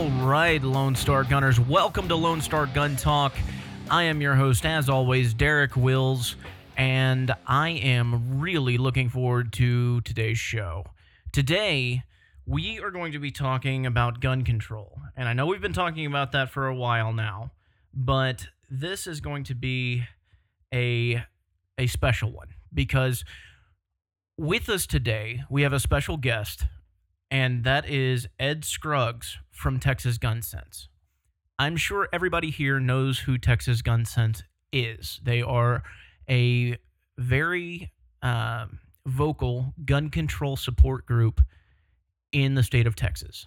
All right, Lone Star Gunners, welcome to Lone Star Gun Talk. I am your host, as always, Derek Wills, and I am really looking forward to today's show. Today, we are going to be talking about gun control, and I know we've been talking about that for a while now, but this is going to be a a special one because with us today we have a special guest, and that is Ed Scruggs from Texas Gun Sense. I'm sure everybody here knows who Texas Gun Sense is. They are a very uh, vocal gun control support group in the state of Texas.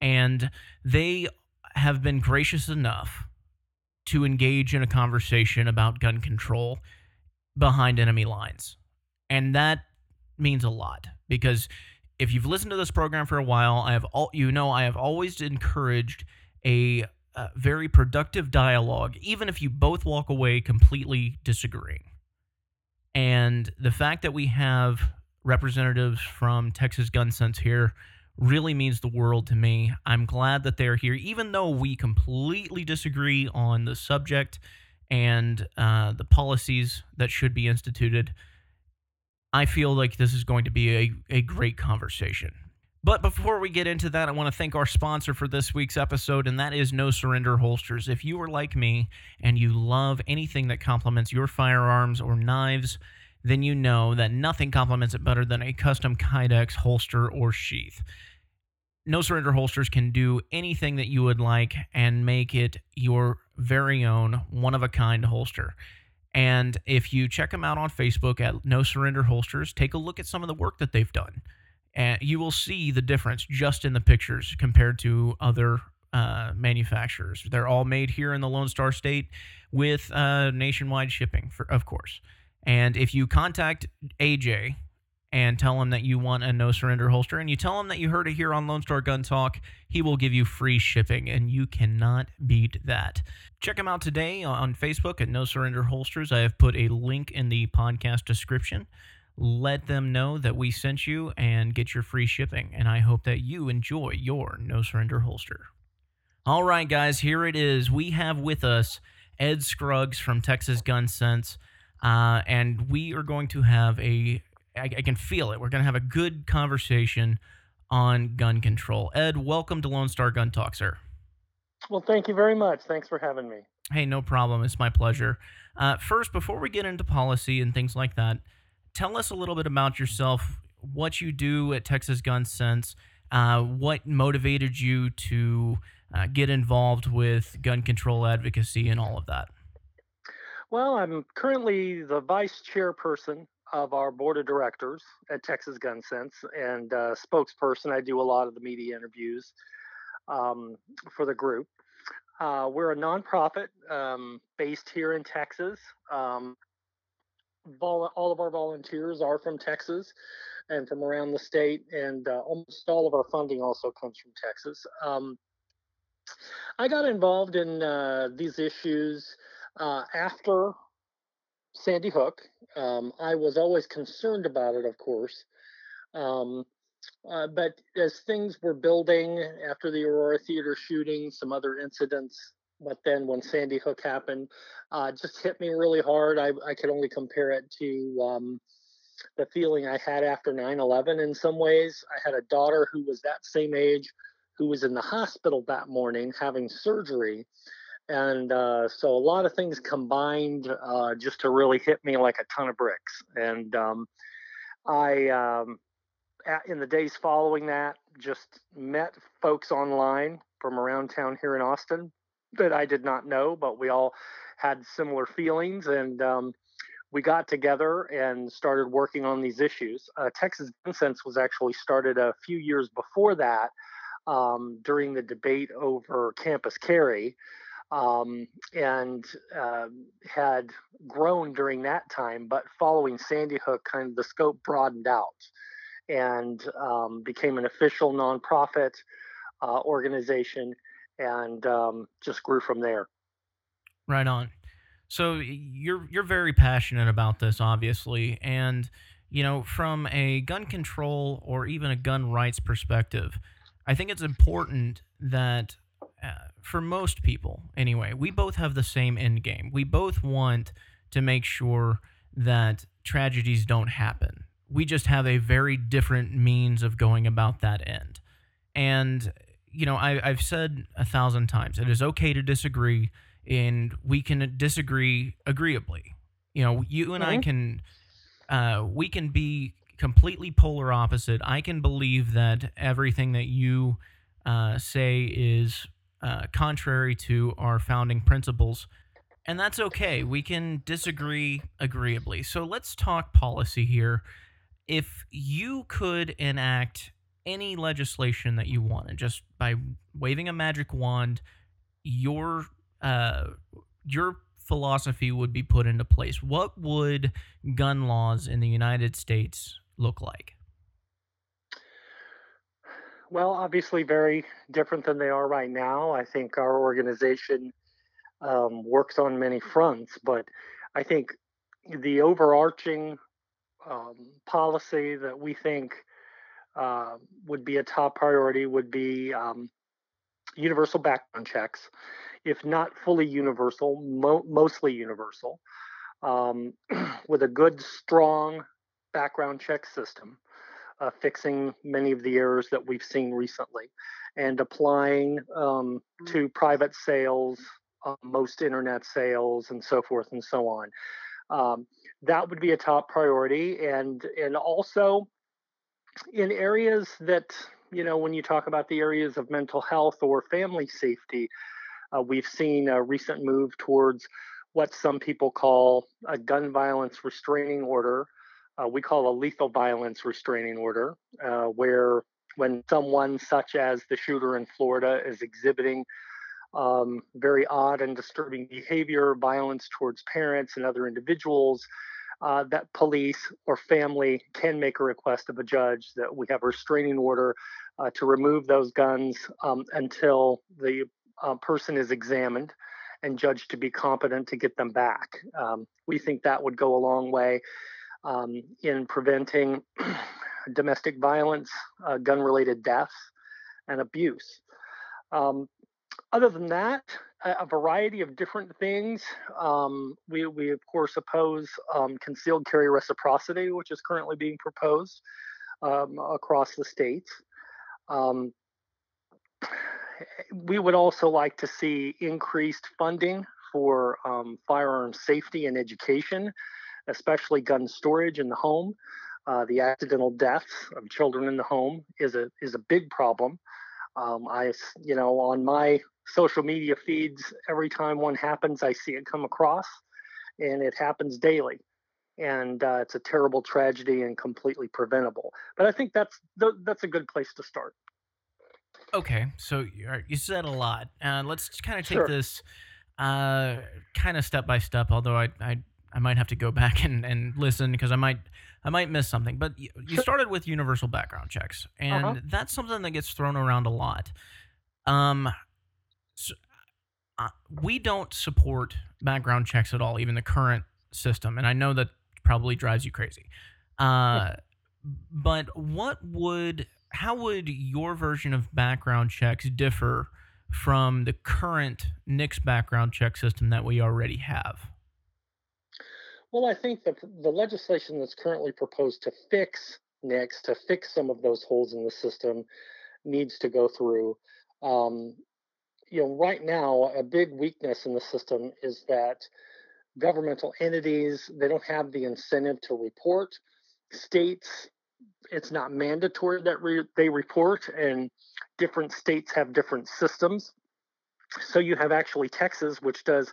And they have been gracious enough to engage in a conversation about gun control behind enemy lines. And that means a lot because if you've listened to this program for a while, I have all you know I have always encouraged a, a very productive dialogue even if you both walk away completely disagreeing. And the fact that we have representatives from Texas Gun Sense here really means the world to me. I'm glad that they're here, even though we completely disagree on the subject and uh, the policies that should be instituted. I feel like this is going to be a, a great conversation. But before we get into that, I want to thank our sponsor for this week's episode, and that is No Surrender Holsters. If you are like me and you love anything that complements your firearms or knives, then you know that nothing complements it better than a custom Kydex holster or sheath. No Surrender Holsters can do anything that you would like and make it your very own one of a kind holster. And if you check them out on Facebook at No Surrender Holsters, take a look at some of the work that they've done. And you will see the difference just in the pictures compared to other uh, manufacturers. They're all made here in the Lone Star State with uh, nationwide shipping, for, of course. And if you contact AJ and tell him that you want a no surrender holster and you tell him that you heard it here on Lone Star Gun Talk, he will give you free shipping and you cannot beat that. Check him out today on Facebook at No Surrender Holsters. I have put a link in the podcast description. Let them know that we sent you and get your free shipping. And I hope that you enjoy your No Surrender holster. All right, guys, here it is. We have with us Ed Scruggs from Texas Gun Sense. Uh, and we are going to have a I, I can feel it. We're going to have a good conversation on gun control. Ed, welcome to Lone Star Gun Talk, sir. Well, thank you very much. Thanks for having me. Hey, no problem. It's my pleasure. Uh, first, before we get into policy and things like that, tell us a little bit about yourself, what you do at Texas Gun Sense, uh, what motivated you to uh, get involved with gun control advocacy and all of that. Well, I'm currently the vice chairperson of our board of directors at Texas Gun Sense and uh, spokesperson. I do a lot of the media interviews um, for the group. Uh, we're a nonprofit um, based here in Texas. Um, vol- all of our volunteers are from Texas and from around the state, and uh, almost all of our funding also comes from Texas. Um, I got involved in uh, these issues uh, after Sandy Hook. Um, I was always concerned about it, of course. Um, uh, but as things were building after the Aurora Theater shooting, some other incidents, but then when Sandy Hook happened, uh, just hit me really hard. I, I could only compare it to um, the feeling I had after 9 11 in some ways. I had a daughter who was that same age who was in the hospital that morning having surgery and uh, so a lot of things combined uh, just to really hit me like a ton of bricks. And um, I, um, at, in the days following that, just met folks online from around town here in Austin that I did not know, but we all had similar feelings, and um, we got together and started working on these issues. Uh, Texas Gun Sense was actually started a few years before that. Um, during the debate over campus carry, um, and uh, had grown during that time. But following Sandy Hook, kind of the scope broadened out and um, became an official nonprofit uh, organization and um, just grew from there. Right on. So you're you're very passionate about this, obviously, and you know from a gun control or even a gun rights perspective, I think it's important that uh, for most people, anyway, we both have the same end game. We both want to make sure that tragedies don't happen. We just have a very different means of going about that end. And, you know, I, I've said a thousand times it is okay to disagree, and we can disagree agreeably. You know, you and I hmm can, uh, we can be completely polar opposite. I can believe that everything that you uh, say is uh, contrary to our founding principles, and that's okay. We can disagree agreeably. So let's talk policy here. If you could enact any legislation that you wanted, just by waving a magic wand, your uh, your philosophy would be put into place. What would gun laws in the United States look like? Well, obviously, very different than they are right now. I think our organization um, works on many fronts, but I think the overarching um, policy that we think uh, would be a top priority would be um, universal background checks, if not fully universal, mo- mostly universal, um, with a good, strong background check system, uh, fixing many of the errors that we've seen recently, and applying um, to private sales, uh, most internet sales, and so forth and so on. Um, that would be a top priority, and and also in areas that you know when you talk about the areas of mental health or family safety, uh, we've seen a recent move towards what some people call a gun violence restraining order. Uh, we call a lethal violence restraining order, uh, where when someone such as the shooter in Florida is exhibiting um, very odd and disturbing behavior, violence towards parents and other individuals, uh, that police or family can make a request of a judge that we have a restraining order uh, to remove those guns um, until the uh, person is examined and judged to be competent to get them back. Um, we think that would go a long way um, in preventing domestic violence, uh, gun related deaths, and abuse. Um, other than that, a, a variety of different things. Um, we, we, of course, oppose um, concealed carry reciprocity, which is currently being proposed um, across the states. Um, we would also like to see increased funding for um, firearm safety and education, especially gun storage in the home. Uh, the accidental deaths of children in the home is a is a big problem. Um, I, you know, on my social media feeds, every time one happens, I see it come across, and it happens daily. And uh, it's a terrible tragedy and completely preventable. But I think that's that's a good place to start. Okay, so you you said a lot. Uh, let's kind of take Sure. this uh, kind of step by step. Although I, I I might have to go back and, and listen because I might I might miss something. But you, you started with universal background checks, and that's something that gets thrown around a lot. Um, so, uh, we don't support background checks at all, even the current system, and I know that probably drives you crazy. Uh, but what would, how would your version of background checks differ from the current NICS background check system that we already have? Well, I think the the legislation that's currently proposed to fix NICS, to fix some of those holes in the system, needs to go through. Um, you know, right now, a big weakness in the system is that governmental entities they don't have the incentive to report. States, it's not mandatory that re- they report, and different states have different systems. So you have actually Texas, which does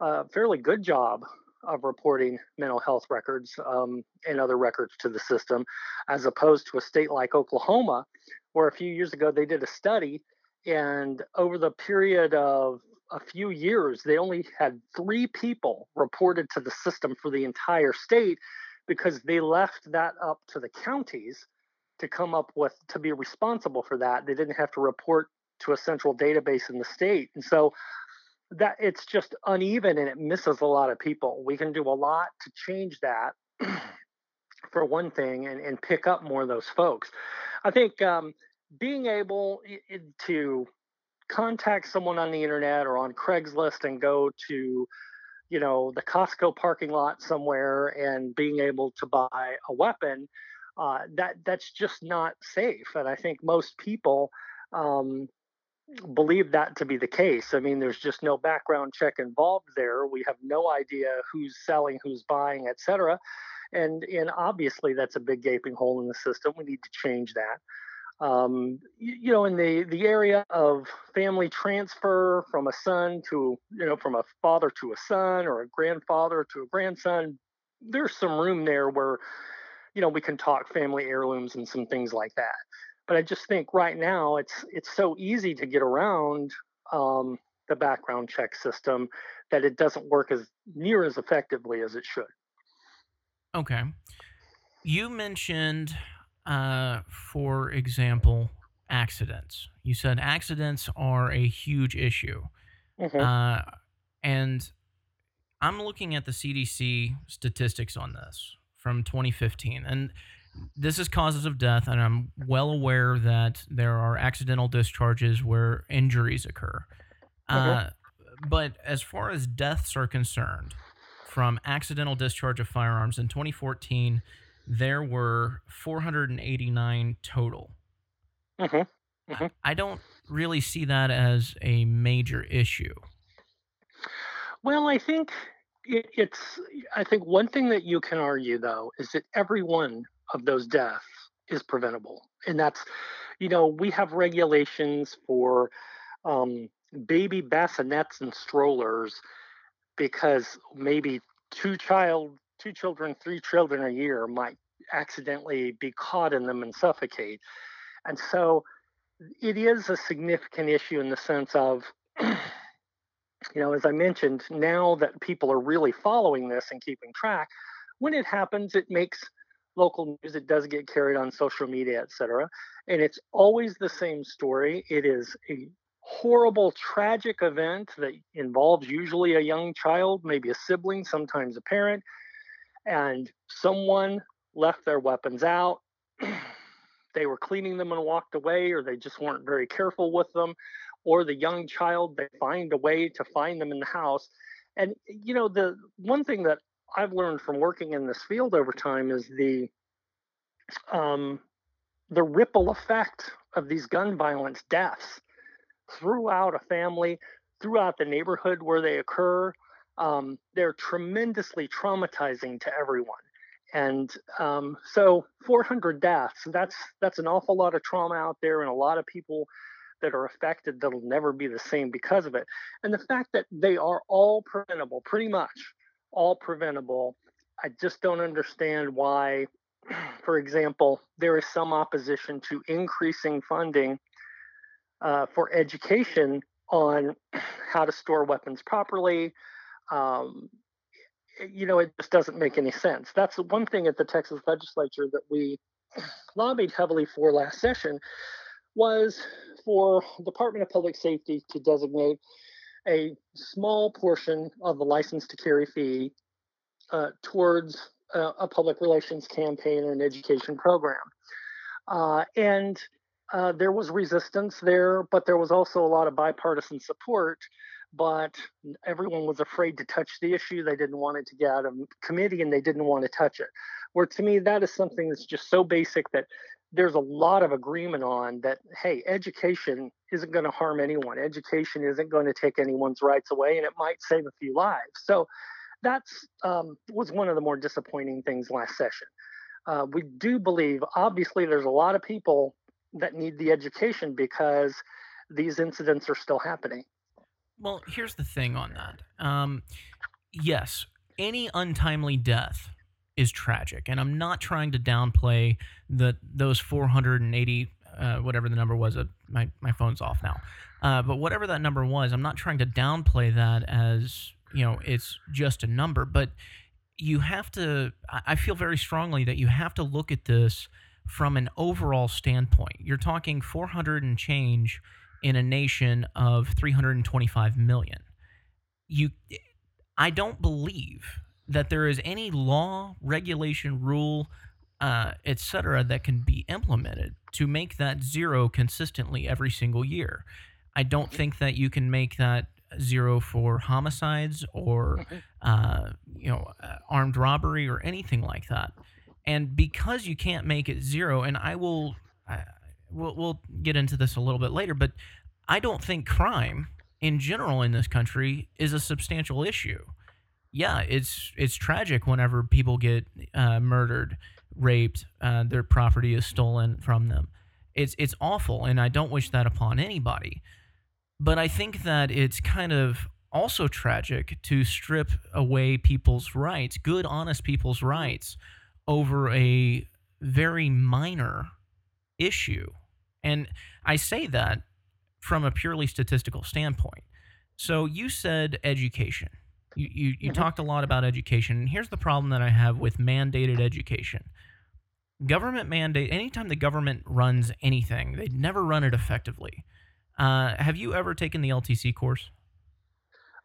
a fairly good job of reporting mental health records um, and other records to the system, as opposed to a state like Oklahoma, where a few years ago they did a study, and over the period of a few years, they only had three people reported to the system for the entire state because they left that up to the counties to come up with to be responsible for that. They didn't have to report to a central database in the state. And so that it's just uneven and it misses a lot of people. We can do a lot to change that for one thing and, and pick up more of those folks. I think um, being able to contact someone on the internet or on Craigslist and go to you know the Costco parking lot somewhere and being able to buy a weapon uh, that that's just not safe and I think most people um, believe that to be the case. I mean, there's just no background check involved there. We have no idea who's selling, who's buying, et cetera. And, and obviously, that's a big gaping hole in the system. We need to change that. Um, you, you, know, in the, the area of family transfer from a son to, you know, from a father to a son or a grandfather to a grandson, there's some room there where, you know, we can talk family heirlooms and some things like that but I just think right now it's it's so easy to get around um, the background check system that it doesn't work as near as effectively as it should. Okay, you mentioned, uh, for example, accidents. You said accidents are a huge issue, mm-hmm. uh, and I'm looking at the CDC statistics on this from 2015, and this is causes of death, and I'm well aware that there are accidental discharges where injuries occur. Uh, but as far as deaths are concerned, from accidental discharge of firearms in 2014, there were 489 total. Mm-hmm. Mm-hmm. I don't really see that as a major issue. Well, I think it, it's. I think one thing that you can argue, though, is that everyone of those deaths is preventable. And that's, you know, we have regulations for um, baby bassinets and strollers because maybe two child, two children, three children a year might accidentally be caught in them and suffocate. And so it is a significant issue in the sense of, you know, as I mentioned, now that people are really following this and keeping track, when it happens, it makes local news. It does get carried on social media, etc. And it's always the same story. It is a horrible, tragic event that involves usually a young child, maybe a sibling, sometimes a parent, and someone left their weapons out. they were cleaning them and walked away, or they just weren't very careful with them, or the young child, they find a way to find them in the house. And, you know, the one thing that I've learned from working in this field over time is the um, the ripple effect of these gun violence deaths throughout a family, throughout the neighborhood where they occur. Um, they're tremendously traumatizing to everyone. And um, so 400 deaths, that's that's an awful lot of trauma out there and a lot of people that are affected that'll never be the same because of it. And the fact that they are all preventable, pretty much all preventable. I just don't understand why, for example, there is some opposition to increasing funding uh, for education on how to store weapons properly. Um, you know, it just doesn't make any sense. That's the one thing at the Texas legislature that we lobbied heavily for last session was for Department of Public Safety to designate a small portion of the license to carry fee uh, towards uh, a public relations campaign or an education program. Uh, and uh, there was resistance there, but there was also a lot of bipartisan support. But everyone was afraid to touch the issue. They didn't want it to get out of committee and they didn't want to touch it. Where to me, that is something that's just so basic that there's a lot of agreement on that hey education isn't going to harm anyone. Education isn't going to take anyone's rights away and it might save a few lives. So that's um, was one of the more disappointing things last session. Uh, we do believe obviously there's a lot of people that need the education because these incidents are still happening. Well here's the thing on that. Um, yes any untimely death is tragic. And I'm not trying to downplay the those 480 uh, whatever the number was. Uh, my my phone's off now. Uh, but whatever that number was, I'm not trying to downplay that as you know it's just a number. But you have to. I feel very strongly that you have to look at this from an overall standpoint. You're talking 400 and change in a nation of 325 million. You, I don't believe that there is any law, regulation, rule, uh, etc., that can be implemented to make that zero consistently every single year. I don't think that you can make that zero for homicides or uh, you know uh, armed robbery or anything like that. And because you can't make it zero, and I will, I, we'll, we'll get into this a little bit later, but I don't think crime in general in this country is a substantial issue. Yeah, it's it's tragic whenever people get uh, murdered, raped, uh, their property is stolen from them. It's it's awful, and I don't wish that upon anybody. But I think that it's kind of also tragic to strip away people's rights, good, honest people's rights, over a very minor issue. And I say that from a purely statistical standpoint. So you said education. You, you, you mhm. talked a lot about education. And here's the problem that I have with mandated education government mandate, anytime the government runs anything, they never run it effectively. Uh, have you ever taken the LTC course?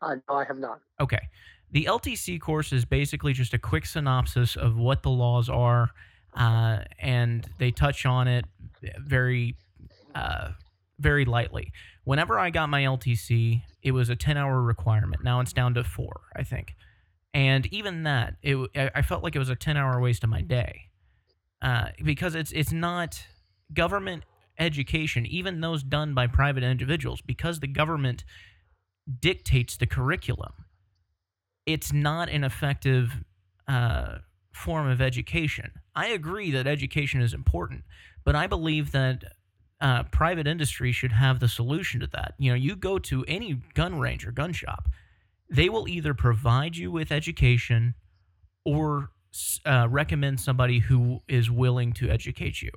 Uh, no, I have not. Okay. The LTC course is basically just a quick synopsis of what the laws are, uh, and they touch on it very, uh, very lightly. Whenever I got my LTC, it was a 10 hour requirement. Now it's down to four, I think. And even that, it, I felt like it was a 10 hour waste of my day uh, because it's, it's not government education, even those done by private individuals, because the government dictates the curriculum it's not an effective uh, form of education. I agree that education is important, but I believe that uh, private industry should have the solution to that. You know, you go to any gun range or gun shop, they will either provide you with education or uh, recommend somebody who is willing to educate you.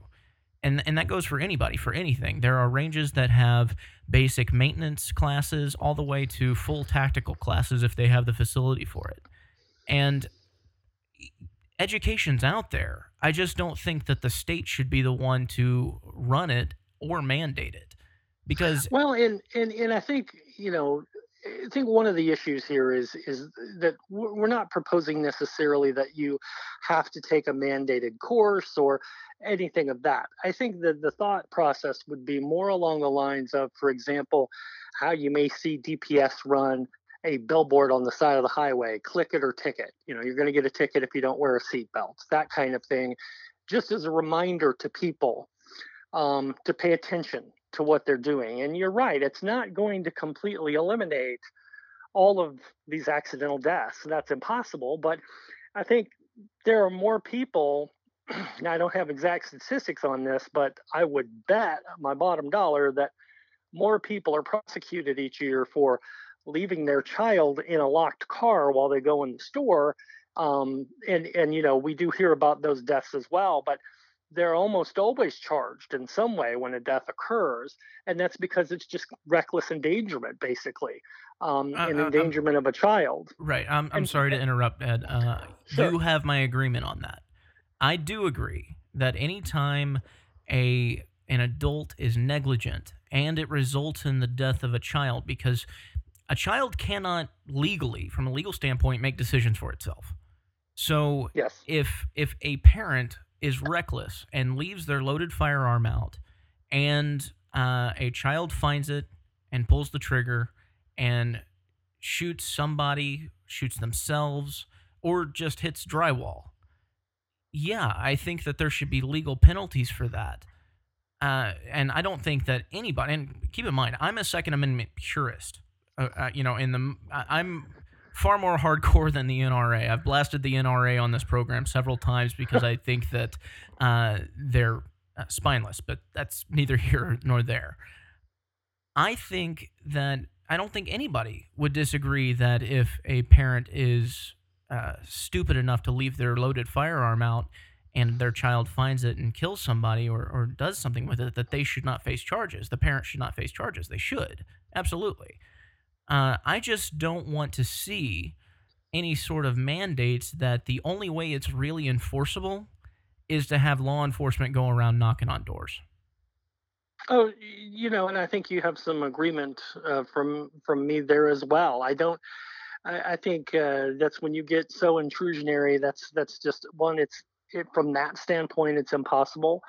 And, and that goes for anybody, for anything. There are ranges that have basic maintenance classes all the way to full tactical classes if they have the facility for it. And education's out there. I just don't think that the state should be the one to run it or mandate it. Because, Well, and and and I think you know, I think one of the issues here is is that we're not proposing necessarily that you have to take a mandated course or anything of that. I think that the thought process would be more along the lines of, for example, how you may see DPS run a billboard on the side of the highway, click it or ticket. You know, you're going to get a ticket if you don't wear a seatbelt, that kind of thing, just as a reminder to people um, to pay attention to what they're doing. And you're right, it's not going to completely eliminate all of these accidental deaths. That's impossible. But I think there are more people. Now, I don't have exact statistics on this, but I would bet my bottom dollar that more people are prosecuted each year for leaving their child in a locked car while they go in the store. Um, and and you know we do hear about those deaths as well, but they're almost always charged in some way when a death occurs, and that's because it's just reckless endangerment, basically, um, uh, an uh, I'm endangerment of a child. right, I'm, I'm And, sorry to interrupt, Ed. Uh, sure, you have my agreement on that. I do agree that anytime a an adult is negligent and it results in the death of a child because a child cannot legally from a legal standpoint make decisions for itself so yes, if if a parent is reckless and leaves their loaded firearm out and uh, a child finds it and pulls the trigger and shoots somebody shoots themselves or just hits drywall yeah i think that there should be legal penalties for that uh, and I don't think that anybody. And keep in mind, I'm a Second Amendment purist. Uh, uh, you know, in the I'm far more hardcore than the NRA. I've blasted the NRA on this program several times because I think that uh, they're uh, spineless. But that's neither here nor there. I think that I don't think anybody would disagree that if a parent is uh, stupid enough to leave their loaded firearm out and their child finds it and kills somebody or, or does something with it, that they should not face charges. The parent should not face charges. They should. Absolutely. Uh, I just don't want to see any sort of mandates that the only way it's really enforceable is to have law enforcement go around knocking on doors. Oh, you know, and I think you have some agreement uh, from from me there as well. I don't. I, I think uh, that's when you get so intrusionary. That's that's just one. It's it, from that standpoint, it's impossible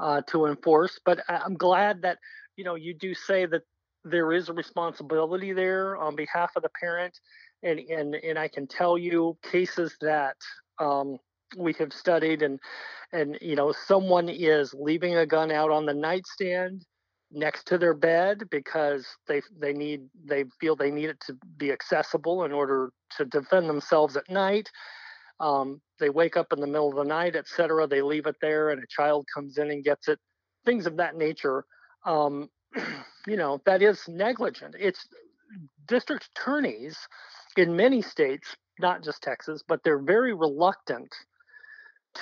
uh, to enforce. But I'm glad that you know you do say that there is a responsibility there on behalf of the parent, and and and I can tell you cases that um, we have studied, and and you know someone is leaving a gun out on the nightstand next to their bed because they they need they feel they need it to be accessible in order to defend themselves at night um, they wake up in the middle of the night, etc. They leave it there, and a child comes in and gets it. Things of that nature. Um, you know, that is negligent. It's district attorneys in many states, not just Texas, but they're very reluctant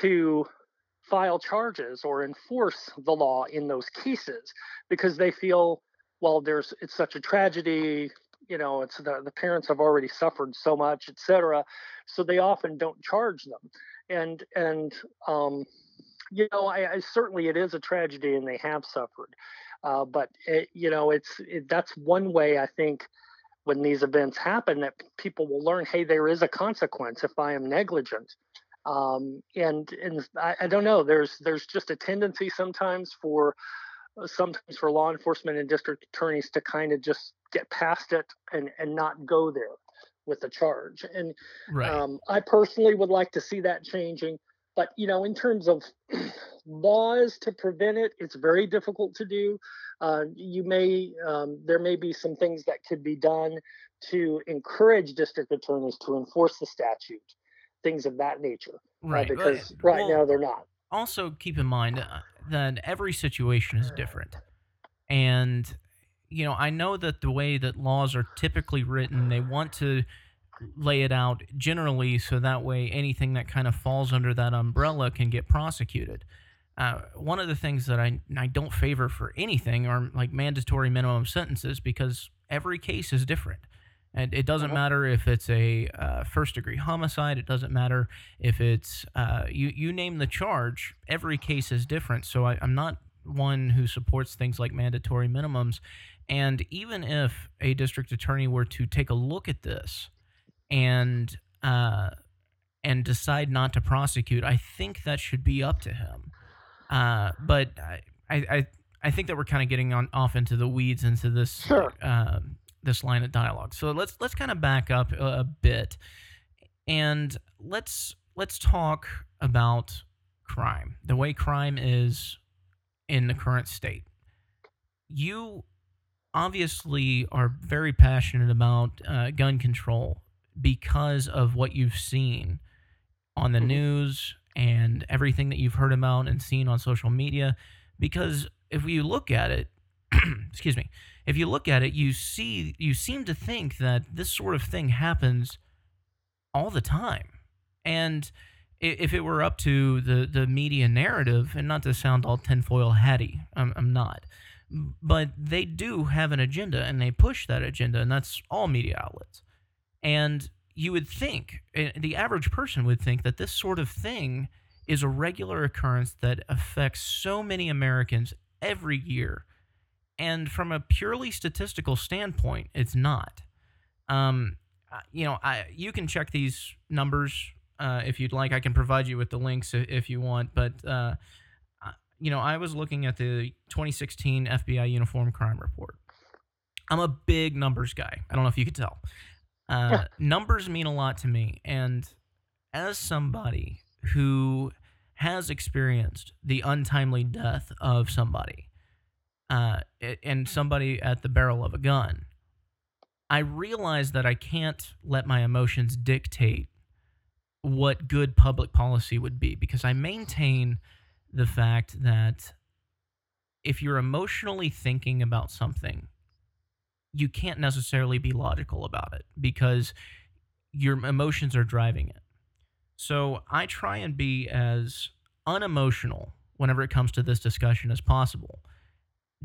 to file charges or enforce the law in those cases because they feel well there's it's such a tragedy you know it's the, the parents have already suffered so much etc so they often don't charge them and and um, you know I, I, certainly it is a tragedy and they have suffered uh, but it, you know it's it, that's one way i think when these events happen that people will learn hey there is a consequence if i am negligent. Um, and and I, I don't know there's there's just a tendency sometimes for uh, sometimes for law enforcement and district attorneys to kind of just get past it and and not go there with the charge. And right. um, i personally would like to see that changing but you know in terms of laws to prevent it it's very difficult to do. Uh, you may um, there may be some things that could be done to encourage district attorneys to enforce the statute things of that nature uh, right uh, because right well, now they're not. also keep in mind uh, that every situation is different. And, you know, I know that the way that laws are typically written, they want to lay it out generally so that way anything that kind of falls under that umbrella can get prosecuted. Uh, one of the things that I, I don't favor for anything are like mandatory minimum sentences because every case is different. And it doesn't uh-huh. matter if it's a uh, first degree homicide. It doesn't matter if it's uh, you. You name the charge. Every case is different. So I, I'm not one who supports things like mandatory minimums. And even if a district attorney were to take a look at this and uh, and decide not to prosecute, I think that should be up to him. Uh, but I, I I think that we're kind of getting on off into the weeds into this sure. Um, this line of dialogue. So let's let's kind of back up a, a bit, and let's let's talk about crime, the way crime is in the current state. You obviously are very passionate about uh, gun control because of what you've seen on the mm-hmm. news and everything that you've heard about and seen on social media. Because if you look at it, excuse me, if you look at it, you see, you seem to think that this sort of thing happens all the time. And if it were up to the, the media narrative, and not to sound all tinfoil hatty, I'm, I'm not, but they do have an agenda and they push that agenda, and that's all media outlets. And you would think, eh, the average person would think that this sort of thing is a regular occurrence that affects so many Americans every year and from a purely statistical standpoint, it's not. Um, you know, I you can check these numbers uh, if you'd like. I can provide you with the links if you want. But uh, you know, I was looking at the 2016 FBI Uniform Crime Report. I'm a big numbers guy. I don't know if you could tell. Uh, numbers mean a lot to me, and as somebody who has experienced the untimely death of somebody, uh, and somebody at the barrel of a gun, I realize that I can't let my emotions dictate what good public policy would be because I maintain the fact that if you're emotionally thinking about something, you can't necessarily be logical about it because your emotions are driving it. So I try and be as unemotional whenever it comes to this discussion as possible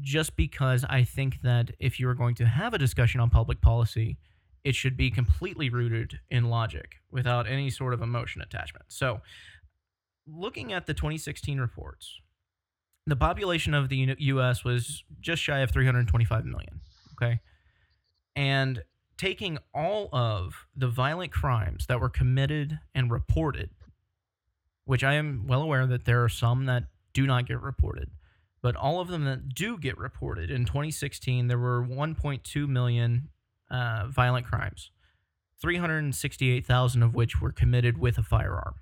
just because I think that if you are going to have a discussion on public policy, it should be completely rooted in logic without any sort of emotion attachment. So, looking at the 2016 reports, the population of the US was just shy of 325 million. Okay. And taking all of the violent crimes that were committed and reported, which I am well aware that there are some that do not get reported, but all of them that do get reported in 2016, there were 1.2 million uh, violent crimes, 368,000 of which were committed with a firearm.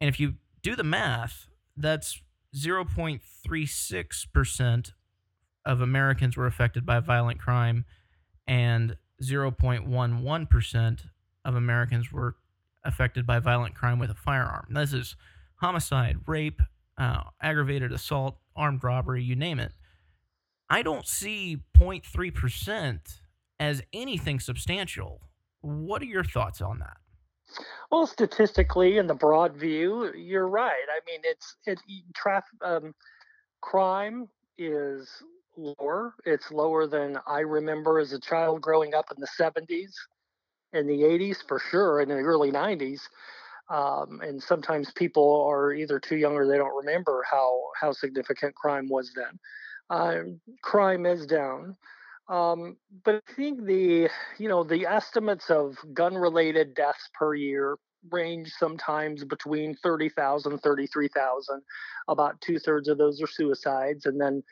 And if you do the math, that's 0.36% of Americans were affected by violent crime, and 0.11% of Americans were affected by violent crime with a firearm. This is homicide, rape, uh, aggravated assault, armed robbery, you name it. I don't see 0.3% as anything substantial. What are your thoughts on that? Well, statistically, in the broad view, you're right. I mean, it's it traffic um, crime is lower. It's lower than I remember as a child growing up in the 70s, in the 80s for sure, in the early 90s. Um, and sometimes people are either too young or they don't remember how how significant crime was then. Uh, crime is down. Um, but I think the you know the estimates of gun-related deaths per year range sometimes between 30,000, 33,000. About two thirds of those are suicides, and then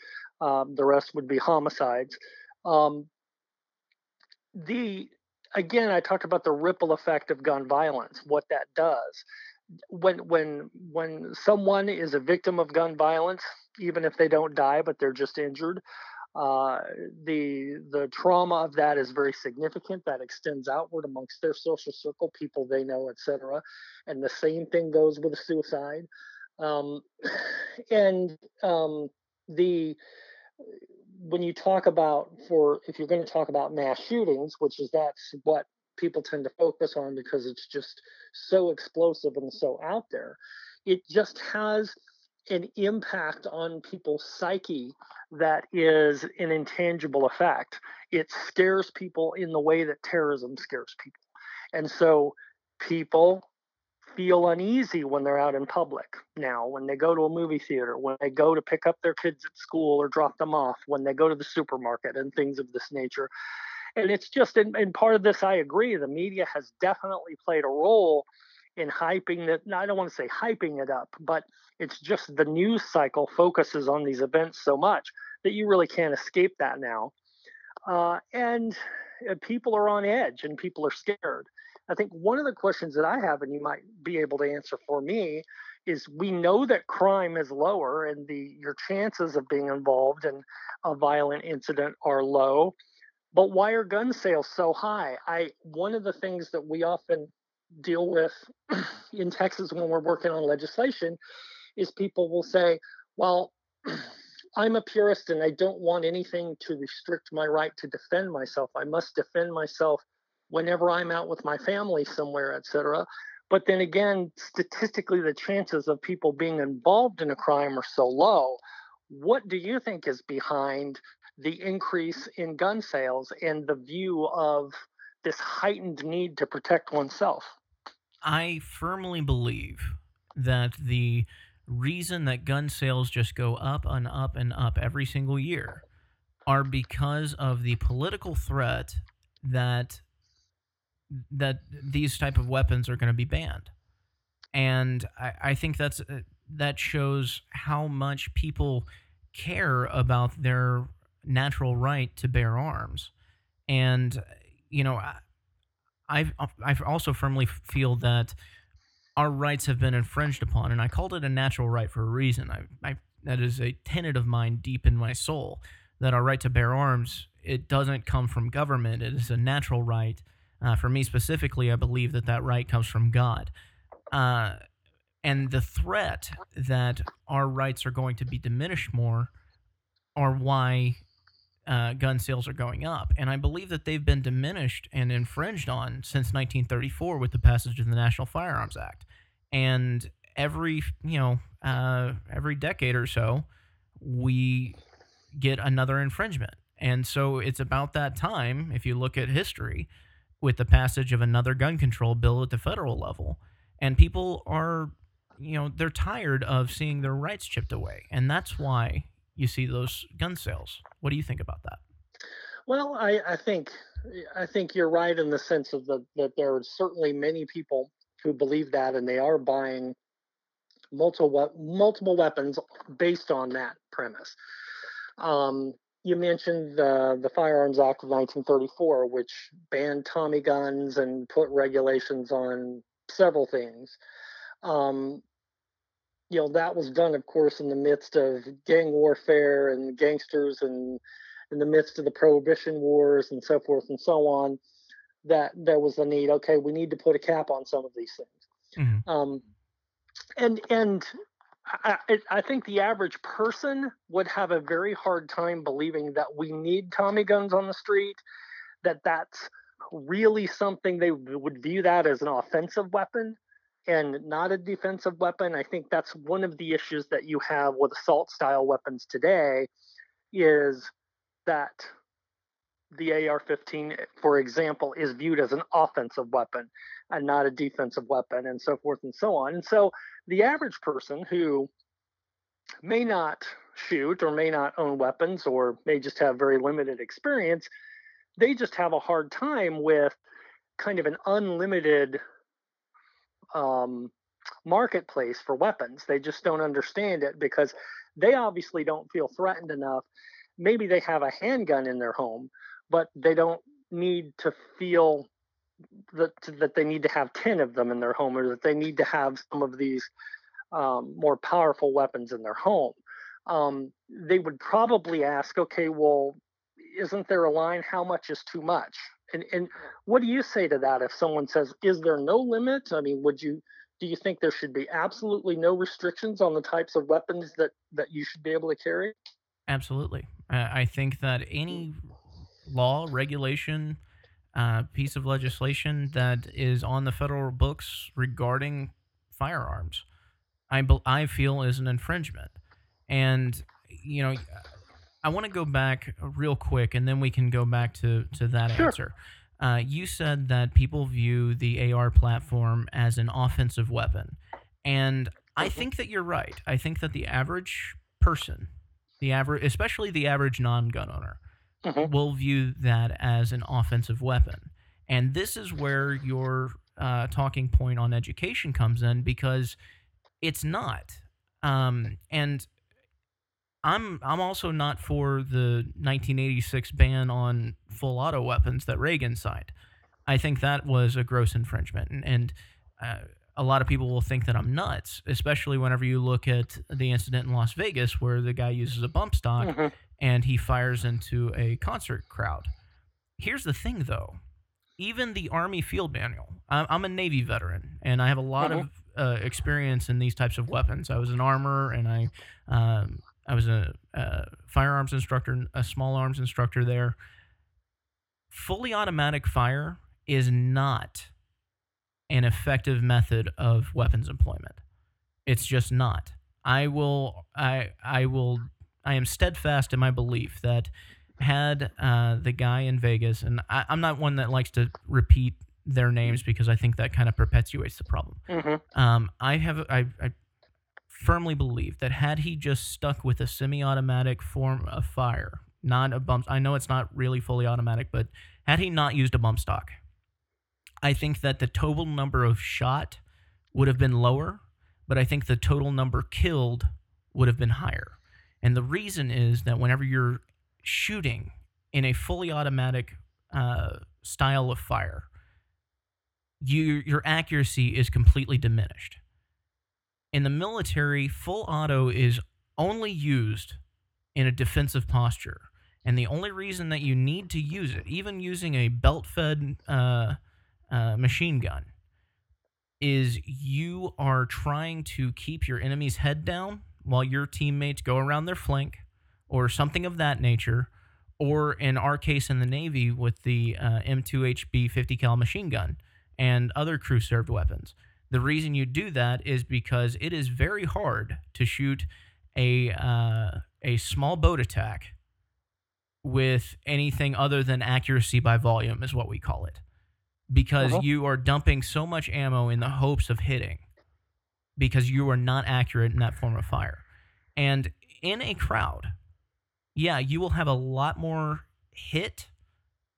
um, the rest would be homicides. Um, the again, I talked about the ripple effect of gun violence, what that does. When when when someone is a victim of gun violence, even if they don't die but they're just injured, uh, the the trauma of that is very significant. That extends outward amongst their social circle, people they know, etc. And the same thing goes with suicide. Um, and um, the when you talk about for if you're going to talk about mass shootings, which is that's what people tend to focus on because it's just so explosive and so out there, it just has an impact on people's psyche that is an intangible effect. It scares people in the way that terrorism scares people. And so people feel uneasy when they're out in public now, when they go to a movie theater, when they go to pick up their kids at school or drop them off, when they go to the supermarket and things of this nature. And it's just, and, and part of this, I agree, the media has definitely played a role in hyping that. I don't want to say hyping it up, but it's just the news cycle focuses on these events so much that you really can't escape that now. Uh, and uh, people are on edge and people are scared. I think one of the questions that I have, and you might be able to answer for me, is we know that crime is lower and the your chances of being involved in a violent incident are low. But why are gun sales so high? I one of the things that we often deal with in Texas when we're working on legislation is people will say, well, I'm a purist and I don't want anything to restrict my right to defend myself. I must defend myself whenever I'm out with my family somewhere, etc. But then again, statistically, the chances of people being involved in a crime are so low. What do you think is behind the increase in gun sales and the view of this heightened need to protect oneself? I firmly believe that the reason that gun sales just go up and up and up every single year are because of the political threat that that these type of weapons are going to be banned and I, I think that's uh, that shows how much people care about their natural right to bear arms and you know I I also firmly feel that our rights have been infringed upon, and I called it a natural right for a reason. I, I that is a tenet of mine deep in my soul that our right to bear arms it doesn't come from government; it is a natural right. Uh, for me specifically, I believe that that right comes from God. Uh, and the threat that our rights are going to be diminished more are why uh, gun sales are going up. And I believe that they've been diminished and infringed on since 1934 with the passage of the National Firearms Act. And every, you know, uh, every decade or so, we get another infringement. And so it's about that time, if you look at history, with the passage of another gun control bill at the federal level. And people are, you know, they're tired of seeing their rights chipped away. And that's why you see those gun sales. What do you think about that? Well, I, I think I think you're right in the sense of the, that there are certainly many people who believe that, and they are buying multiple multiple weapons based on that premise. Um, you mentioned the the Firearms Act of 1934, which banned Tommy guns and put regulations on several things. Um, you know that was done, of course, in the midst of gang warfare and gangsters, and in the midst of the Prohibition wars and so forth and so on. That there was a need. Okay, we need to put a cap on some of these things. Mm-hmm. Um, and and I, I, think the average person would have a very hard time believing that we need Tommy guns on the street, that that's really something they would view that as an offensive weapon and not a defensive weapon. I think that's one of the issues that you have with assault style weapons today is that the AR-15, for example, is viewed as an offensive weapon and not a defensive weapon, and so forth and so on. And so the average person who may not shoot or may not own weapons or may just have very limited experience, they just have a hard time with kind of an unlimited um, marketplace for weapons. They just don't understand it because they obviously don't feel threatened enough. Maybe they have a handgun in their home, but they don't need to feel that that they need to have 10 of them in their home or that they need to have some of these um, more powerful weapons in their home. Um, they would probably ask okay well isn't there a line? How much is too much? And and what do you say to that if someone says is there no limit? I mean would you do you think there should be absolutely no restrictions on the types of weapons that that you should be able to carry? Absolutely. I think that any law regulation uh, piece of legislation that is on the federal books regarding firearms, I, I feel is an infringement. And, you know, I want to go back real quick and then we can go back to, to that sure. answer. Uh, you said that people view the AR platform as an offensive weapon. And I mm-hmm. think that you're right. I think that the average person, the average, especially the average non gun owner, mm-hmm. will view that as an offensive weapon. And this is where your uh, talking point on education comes in because it's not. Um, and I'm I'm also not for the 1986 ban on full auto weapons that Reagan signed. I think that was a gross infringement, and, and uh, a lot of people will think that I'm nuts, especially whenever you look at the incident in Las Vegas where the guy uses a bump stock mm-hmm and he fires into a concert crowd. Here's the thing, though. Even the Army Field Manual. I'm a Navy veteran, and I have a lot mm-hmm. of uh, experience in these types of weapons. I was an armor, and I, um, I was a, a firearms instructor, a small arms instructor there. Fully automatic fire is not an effective method of weapons employment. It's just not. I will I I will I am steadfast in my belief that had uh, the guy in Vegas, and I, am not one that likes to repeat their names because I think that kind of perpetuates the problem. Mm-hmm. Um, I have I, I firmly believe that had he just stuck with a semi-automatic form of fire, not a bump. I know it's not really fully automatic, but had he not used a bump stock, I think that the total number of shot would have been lower, but I think the total number killed would have been higher. And the reason is that whenever you're shooting in a fully automatic uh, style of fire, you, your accuracy is completely diminished. In the military, full auto is only used in a defensive posture. And the only reason that you need to use it, even using a belt fed uh, uh, machine gun, is you are trying to keep your enemy's head down while your teammates go around their flank or something of that nature, or in our case in the Navy with the uh, M2HB 50 cal machine gun and other crew served weapons. The reason you do that is because it is very hard to shoot a uh, a small boat attack with anything other than accuracy by volume is what we call it because uh-huh. you are dumping so much ammo in the hopes of hitting because you are not accurate in that form of fire. And in a crowd, yeah, you will have a lot more hit,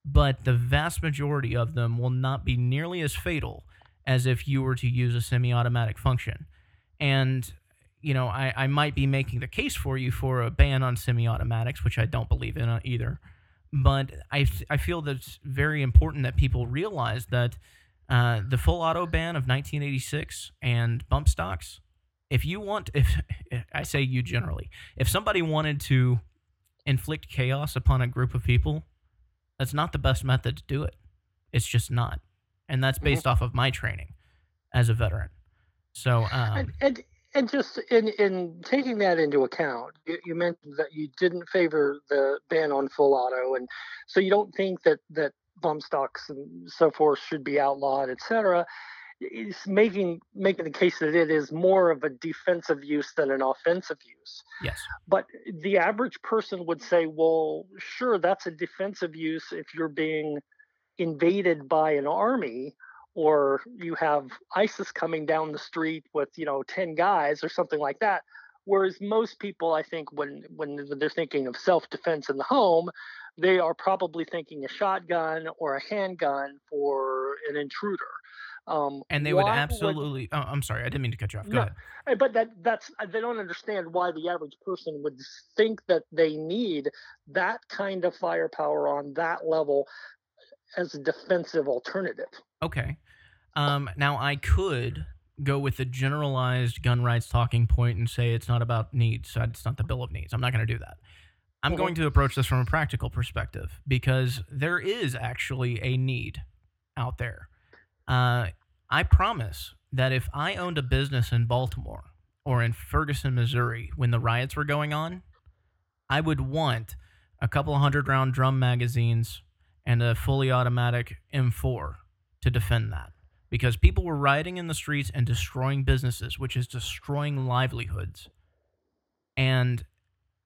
but the vast majority of them will not be nearly as fatal as if you were to use a semi automatic function. And you know, I, I might be making the case for you for a ban on semi-automatics, which I don't believe in uh, either. But I, I feel that it's very important that people realize that uh, the full auto ban of 1986 and bump stocks. If you want, if I say you generally, if somebody wanted to inflict chaos upon a group of people, that's not the best method to do it. It's just not, and that's based mm-hmm. off of my training as a veteran. So, um, and, and and just in in taking that into account, you, you, mentioned that you didn't favor the ban on full auto, and so you don't think that that bump stocks and so forth should be outlawed, et cetera. Is making making the case that it is more of a defensive use than an offensive use. Yes. But the average person would say, well, sure, that's a defensive use if you're being invaded by an army or you have ISIS coming down the street with you know 10 guys or something like that whereas most people I think when when they're thinking of self-defense in the home they are probably thinking a shotgun or a handgun for an intruder um, and they would absolutely. Would, oh, I'm sorry, I didn't mean to cut you off. Go no, ahead. Eh, but that that's they don't understand why the average person would think that they need that kind of firepower on that level as a defensive alternative. Okay. Um, now I could go with the generalized gun rights talking point and say it's not about needs. It's not the Bill of Needs. I'm not going to do that. I'm mm-hmm. going to approach this from a practical perspective because there is actually a need out there. Uh, I promise that if I owned a business in Baltimore or in Ferguson, Missouri, when the riots were going on, I would want a couple hundred round drum magazines and a fully automatic M4 to defend that because people were rioting in the streets and destroying businesses, which is destroying livelihoods. And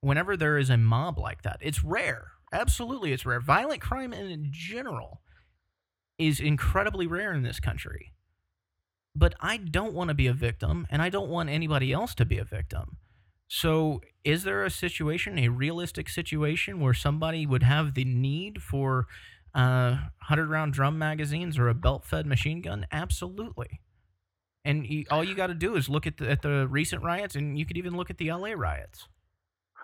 whenever there is a mob like that, it's rare. Absolutely, it's rare. Violent crime in general is incredibly rare in this country. But I don't want to be a victim, and I don't want anybody else to be a victim. So, is there a situation, a realistic situation, where somebody would have the need for uh, 100 round drum magazines or a belt fed machine gun? Absolutely. And all you got to do is look at the, at the recent riots, and you could even look at the LA riots.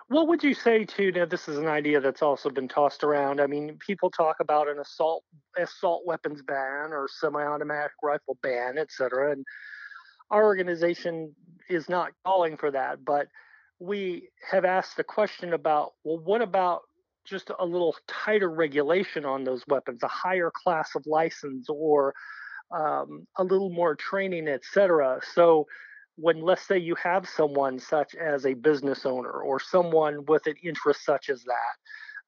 What would you say to now? This is an idea that's also been tossed around. I mean, people talk about an assault assault weapons ban or semi-automatic rifle ban, et cetera. And our organization is not calling for that, but we have asked the question about well, what about just a little tighter regulation on those weapons, a higher class of license, or um, a little more training, et cetera. So when let's say you have someone such as a business owner or someone with an interest such as that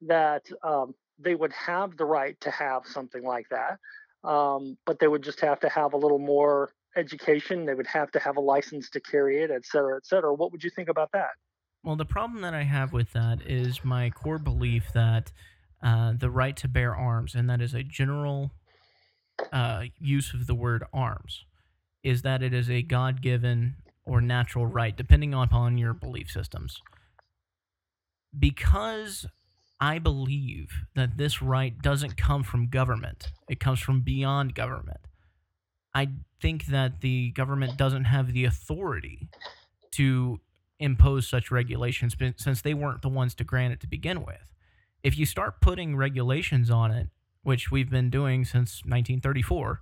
that um, they would have the right to have something like that um, but they would just have to have a little more education they would have to have a license to carry it et cetera et cetera. What would you think about that? Well the problem that i have with that is my core belief that uh, the right to bear arms and that is a general uh, use of the word arms is that it is a God given or natural right, depending upon your belief systems. Because I believe that this right doesn't come from government, it comes from beyond government. I think that the government doesn't have the authority to impose such regulations since they weren't the ones to grant it to begin with. If you start putting regulations on it, which we've been doing since 1934,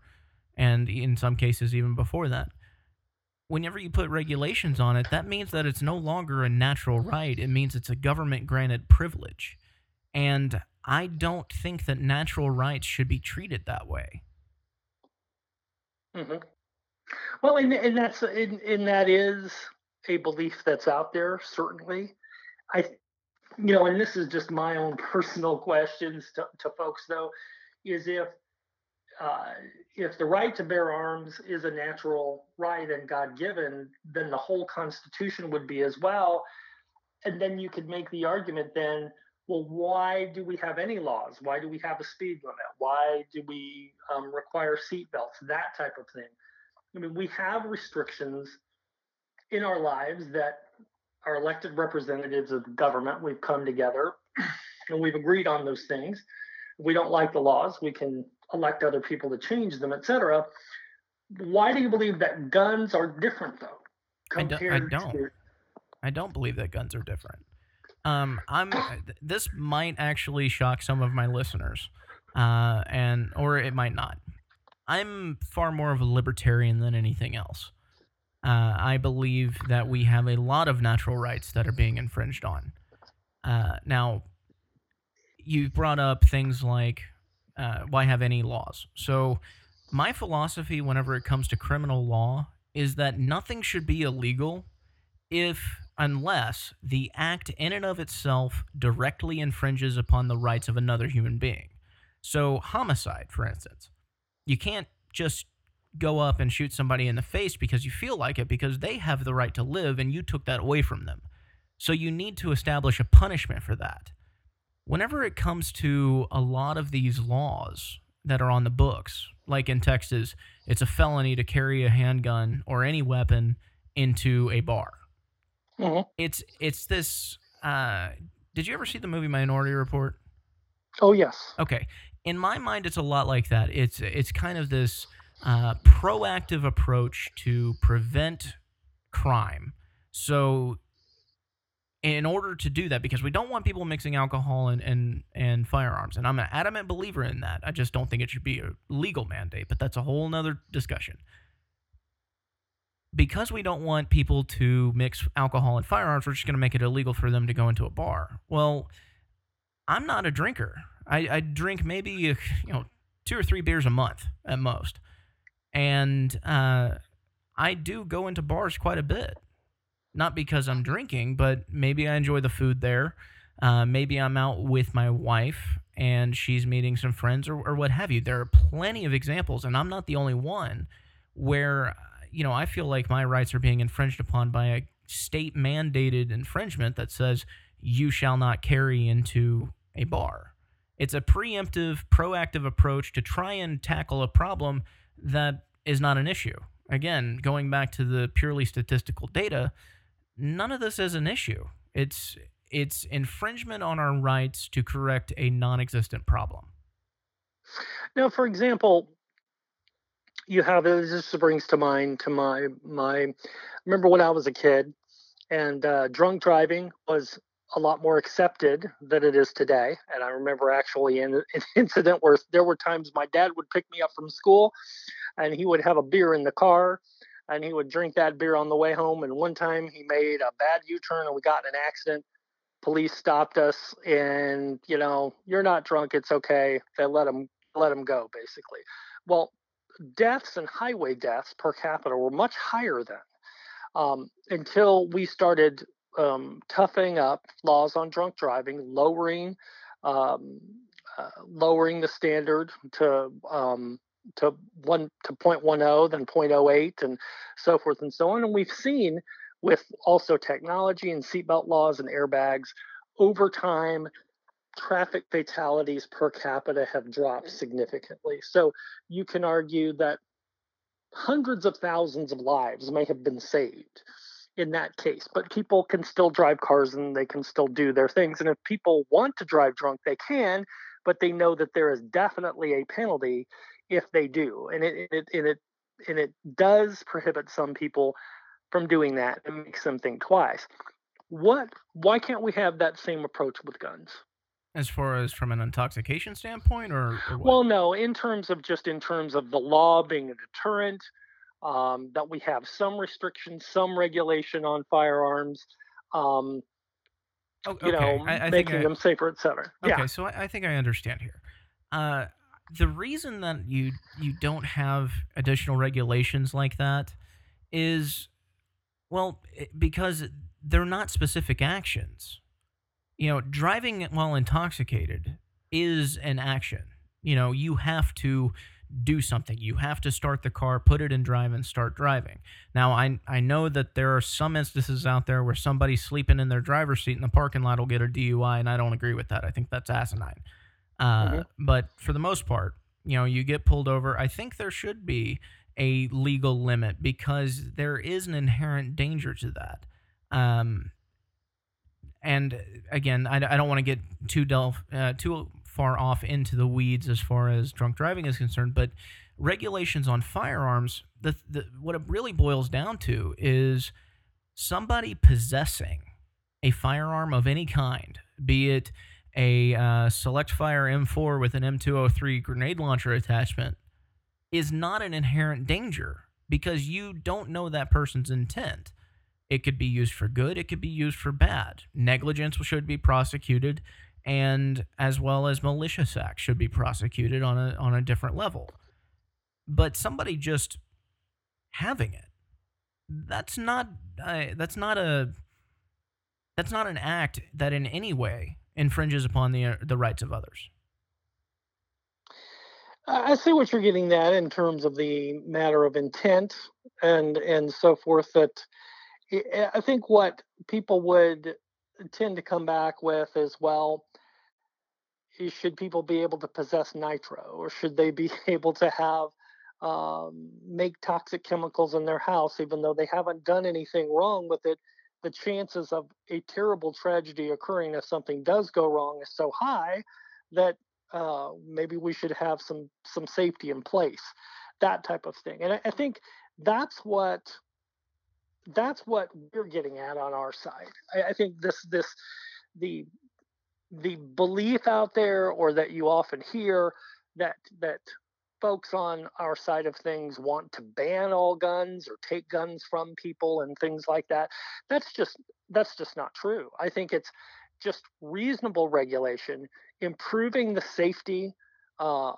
and in some cases even before that. Whenever you put regulations on it, that means that it's no longer a natural right. It means it's a government granted privilege. And I don't think that natural rights should be treated that way. Mm-hmm. Well, and, and that's and, and that is a belief that's out there. Certainly, I, you know, and this is just my own personal questions to, to folks though, is if uh, if the right to bear arms is a natural right and God given, then the whole Constitution would be as well. And then you could make the argument then, well, why do we have any laws? Why do we have a speed limit? Why do we um, require seatbelts? That type of thing. I mean, we have restrictions in our lives that our elected representatives of government, we've come together and we've agreed on those things. If we don't like the laws, we can elect other people to change them, etc. Why do you believe that guns are different though? I, do, I don't. To, I don't believe that guns are different. Um, I'm. This might actually shock some of my listeners, uh, and or it might not. I'm far more of a libertarian than anything else. Uh, I believe that we have a lot of natural rights that are being infringed on. Uh, now, you brought up things like uh, why have any laws? So, my philosophy whenever it comes to criminal law is that nothing should be illegal if unless the act in and of itself directly infringes upon the rights of another human being. So, homicide, for instance, you can't just go up and shoot somebody in the face because you feel like it because they have the right to live and you took that away from them. So, you need to establish a punishment for that. Whenever it comes to a lot of these laws that are on the books, like in Texas, it's a felony to carry a handgun or any weapon into a bar hmm it's it's this. Uh, did you ever see the movie Minority Report? Oh yes. Okay, in my mind, it's a lot like that. It's it's kind of this uh, proactive approach to prevent crime. So, in order to do that, because we don't want people mixing alcohol and and, and firearms, and I'm an adamant believer in that. I just don't think it should be a legal mandate, but that's a whole nother discussion because we don't want people to mix alcohol and firearms, we're just going to make it illegal for them to go into a bar. Well, I'm not a drinker. I, I drink maybe you know two or three beers a month at most, and uh, I do go into bars quite a bit. Not because I'm drinking, but maybe I enjoy the food there. Uh, maybe I'm out with my wife and she's meeting some friends or, or what have you. There are plenty of examples, and I'm not the only one where you know, I feel like my rights are being infringed upon by a state mandated infringement that says you shall not carry into a bar. It's a preemptive, proactive approach to try and tackle a problem that is not an issue. Again, going back to the purely statistical data, none of this is an issue. It's it's infringement on our rights to correct a non-existent problem. Now, for example, you have this brings to mind to my my remember when I was a kid and uh, drunk driving was a lot more accepted than it is today. And I remember actually in an incident where there were times my dad would pick me up from school and he would have a beer in the car and he would drink that beer on the way home. And one time he made a bad U turn and we got in an accident. Police stopped us and, you know, you're not drunk. It's okay. They let him let him go basically. Well, deaths and highway deaths per capita were much higher then um, until we started um, toughening up laws on drunk driving, lowering um, uh, lowering the standard to um, to one to 0.10, then 0.08, and so forth and so on. And we've seen with also technology and seatbelt laws and airbags over time traffic fatalities per capita have dropped significantly. So you can argue that hundreds of thousands of lives may have been saved in that case, but people can still drive cars and they can still do their things. And if people want to drive drunk, they can, but they know that there is definitely a penalty if they do. And it, it, and it, and it does prohibit some people from doing that and makes them think twice. What, why can't we have that same approach with guns? As far as from an intoxication standpoint, or, or well, no, in terms of just in terms of the law being a deterrent, um, that we have some restrictions, some regulation on firearms, um, oh, you know, I, I making them safer, et cetera. Okay, yeah. so I, I, think I understand here. Uh, the reason that you you don't have additional regulations like that is, well, eh, because they're not specific actions you know, driving while intoxicated is an action. You know, you have to do something. You have to start the car, put it in drive, and start driving. Now, I I know that there are some instances out there where somebody sleeping in their driver's seat in the parking lot will get a DUI, and I don't agree with that. I think that's asinine. Uh, mm-hmm. But for the most part, you know, you get pulled over. I think there should be a legal limit because there is an inherent danger to that. Um, and again, I, I don't want to get too delve uh, too far off into the weeds as far as drunk driving is concerned, but regulations on firearms, the, the what it really boils down to is somebody possessing a firearm of any kind, be it a uh, select fire M4 with an M203 grenade launcher attachment, is not an inherent danger because you don't know that person's intent. It could be used for good, it could be used for bad. Negligence should be prosecuted, and as well as malicious acts should be prosecuted on a on a different level. But somebody just having it, that's not uh, that's not a that's not an act that in any way infringes upon the uh, the rights of others. I see what you're getting at in terms of the matter of intent and and so forth. That I think what people would tend to come back with as well should people be able to possess nitro or should they be able to have um, make toxic chemicals in their house even though they haven't done anything wrong with it the chances of a terrible tragedy occurring if something does go wrong is so high that uh, maybe we should have some some safety in place that type of thing and I, I think that's what that's what we're getting at on our side. I, I think this this the the belief out there or that you often hear that that folks on our side of things want to ban all guns or take guns from people and things like that that's just that's just not true. I think it's just reasonable regulation improving the safety uh,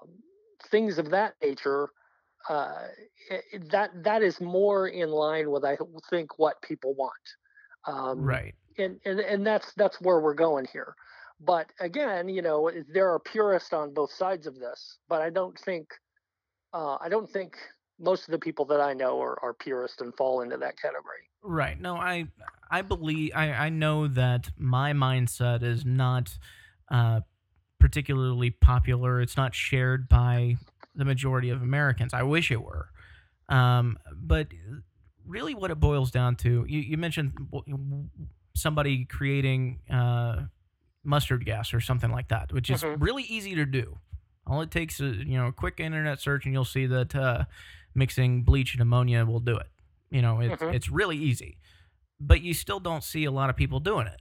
things of that nature uh, that that is more in line with i think what people want. Um, right. and, and and that's that's where we're going here. But again, you know, there are purists on both sides of this, but I don't think uh, I don't think most of the people that I know are, are purists and fall into that category. Right. No, I I believe I, I know that my mindset is not uh, particularly popular. It's not shared by the majority of Americans. I wish it were. Um, but really, what it boils down to, you, you mentioned somebody creating uh, mustard gas or something like that, which is mm-hmm. really easy to do. All it takes is you know a quick internet search, and you'll see that uh, mixing bleach and ammonia will do it. You know, it's mm-hmm. it's really easy, but you still don't see a lot of people doing it.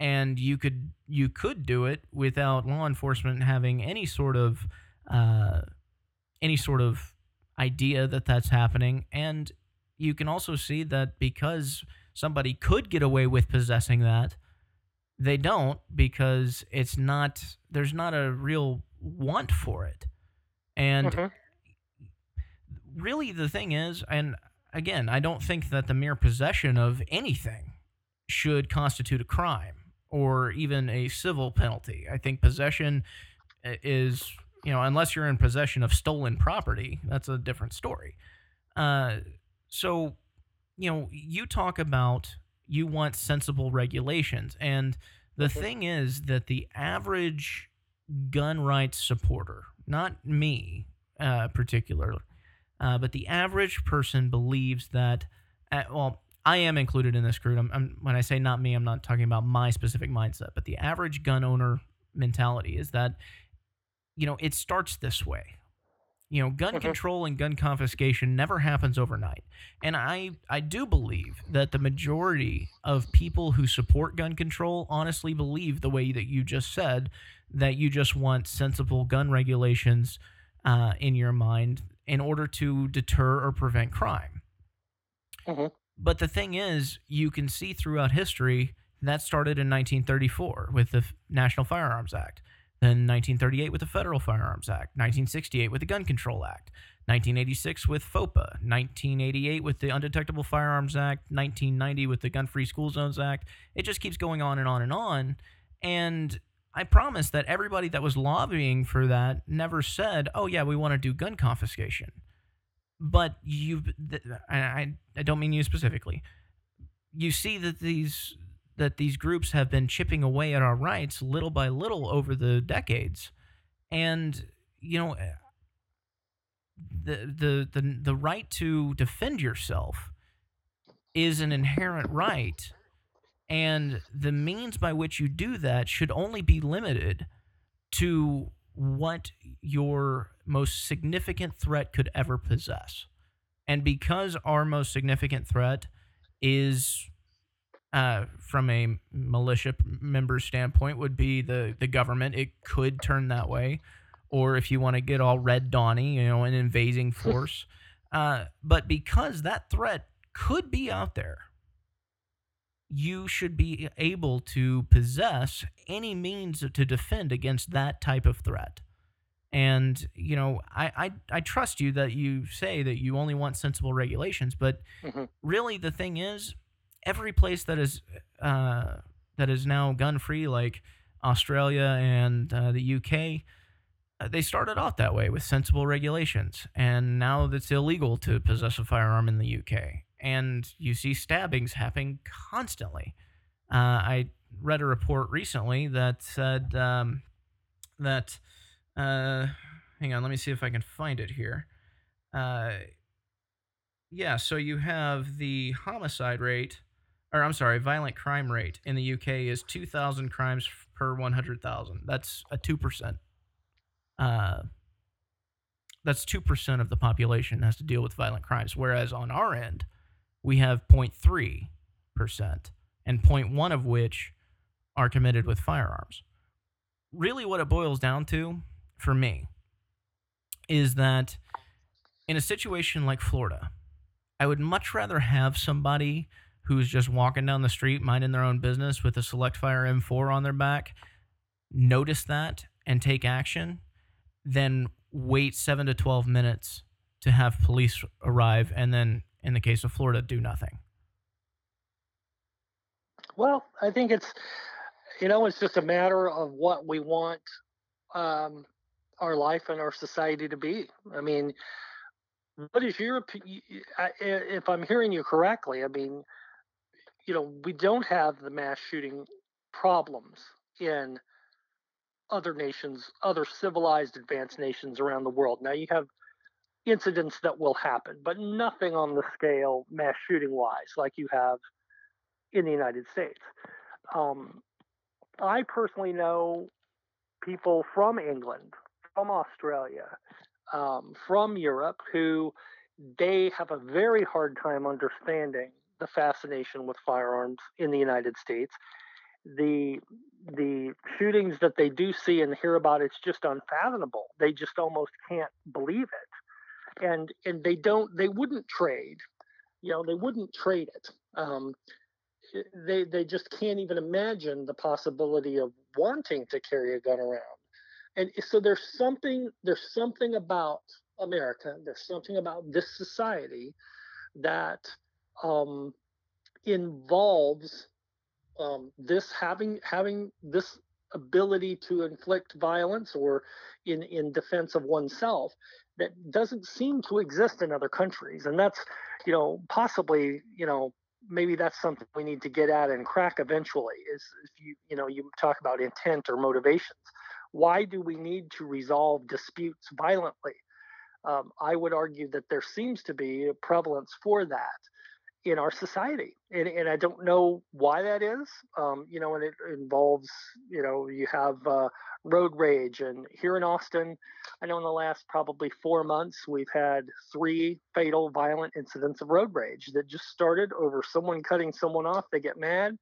And you could you could do it without law enforcement having any sort of uh, any sort of idea that that's happening. And you can also see that because somebody could get away with possessing that, they don't because it's not there's not a real want for it. And mm-hmm. really the thing is and again, I don't think that the mere possession of anything should constitute a crime or even a civil penalty. I think possession is, you know, unless you're in possession of stolen property, that's a different story. Uh, so, you know, you talk about you want sensible regulations. And the okay. thing is that the average gun rights supporter, not me uh, particularly, uh, but the average person believes that, uh, well, I am included in this group. I'm, I'm, when I say not me, I'm not talking about my specific mindset, but the average gun owner mentality is that, you know, it starts this way. You know, gun mm-hmm. control and gun confiscation never happens overnight. And I, I do believe that the majority of people who support gun control honestly believe the way that you just said that you just want sensible gun regulations uh, in your mind in order to deter or prevent crime. Mm-hmm. But the thing is, you can see throughout history that started in 1934 with the National Firearms Act. Then 1938 with the Federal Firearms Act, 1968 with the Gun Control Act, 1986 with FOPA, 1988 with the Undetectable Firearms Act, 1990 with the Gun Free School Zones Act. It just keeps going on and on and on. And I promise that everybody that was lobbying for that never said, "Oh yeah, we want to do gun confiscation." But you, I, I don't mean you specifically. You see that these that these groups have been chipping away at our rights little by little over the decades. And, you know, eh, the, the, the, the right to defend yourself is an inherent right. And the means by which you do that should only be limited to what your most significant threat could ever possess. And because our most significant threat is uh, from a militia member standpoint would be the the government. It could turn that way, or if you want to get all red dawny, you know, an invading force. uh, but because that threat could be out there, you should be able to possess any means to defend against that type of threat. And you know, I, I I trust you that you say that you only want sensible regulations, but hmm really the thing is, every place that is uh, that is now gun free, like Australia and uh, the UK, uh, they started off that way with sensible regulations, and now it's illegal to possess a firearm in the UK, and you see stabbings happening constantly. Uh, I read a report recently that said um, that. Uh, hang on, let me see if I can find it here. Yeah, so you have the homicide rate, or I'm sorry, violent crime rate in the UK is 2,000 crimes per 100,000. That's a 2%. Uh, that's 2% of the population has to deal with violent crimes, whereas on our end, we have 0.3%, and 0.1 of which are committed with firearms. Really, what it boils down to for me is that in a situation like Florida, I would much rather have somebody who's just walking down the street, minding their own business with a Select Fire M4 on their back, notice that and take action then wait seven to 12 minutes to have police arrive and then, in the case of Florida, do nothing. Well, I think it's you know it's just a matter of what we want um, our life and our society to be. I mean, what is your if I'm hearing you correctly? I mean, you know, we don't have the mass shooting problems in other nations, other civilized, advanced nations around the world. Now you have incidents that will happen, but nothing on the scale mass shooting wise like you have in the United States. Um, I personally know people from England, from Australia, um, from Europe who they have a very hard time understanding the fascination with firearms in the United States. The the shootings that they do see and hear about, it's just unfathomable. They just almost can't believe it, and and they don't, they wouldn't trade, you know, they wouldn't trade it. Um, they they just can't even imagine the possibility of wanting to carry a gun around and so there's something there's something about america there's something about this society that um, involves um, this having having this ability to inflict violence or in in defense of oneself that doesn't seem to exist in other countries and that's you know possibly you know maybe that's something we need to get at and crack eventually is if you you know you talk about intent or motivations. Why do we need to resolve disputes violently? Um, i would argue that there seems to be a prevalence for that in our society and, and i don't know why that is um, you know and it involves you know you have uh, road rage and here in austin i know in the last probably four months we've had three fatal violent incidents of road rage that just started over someone cutting someone off they get mad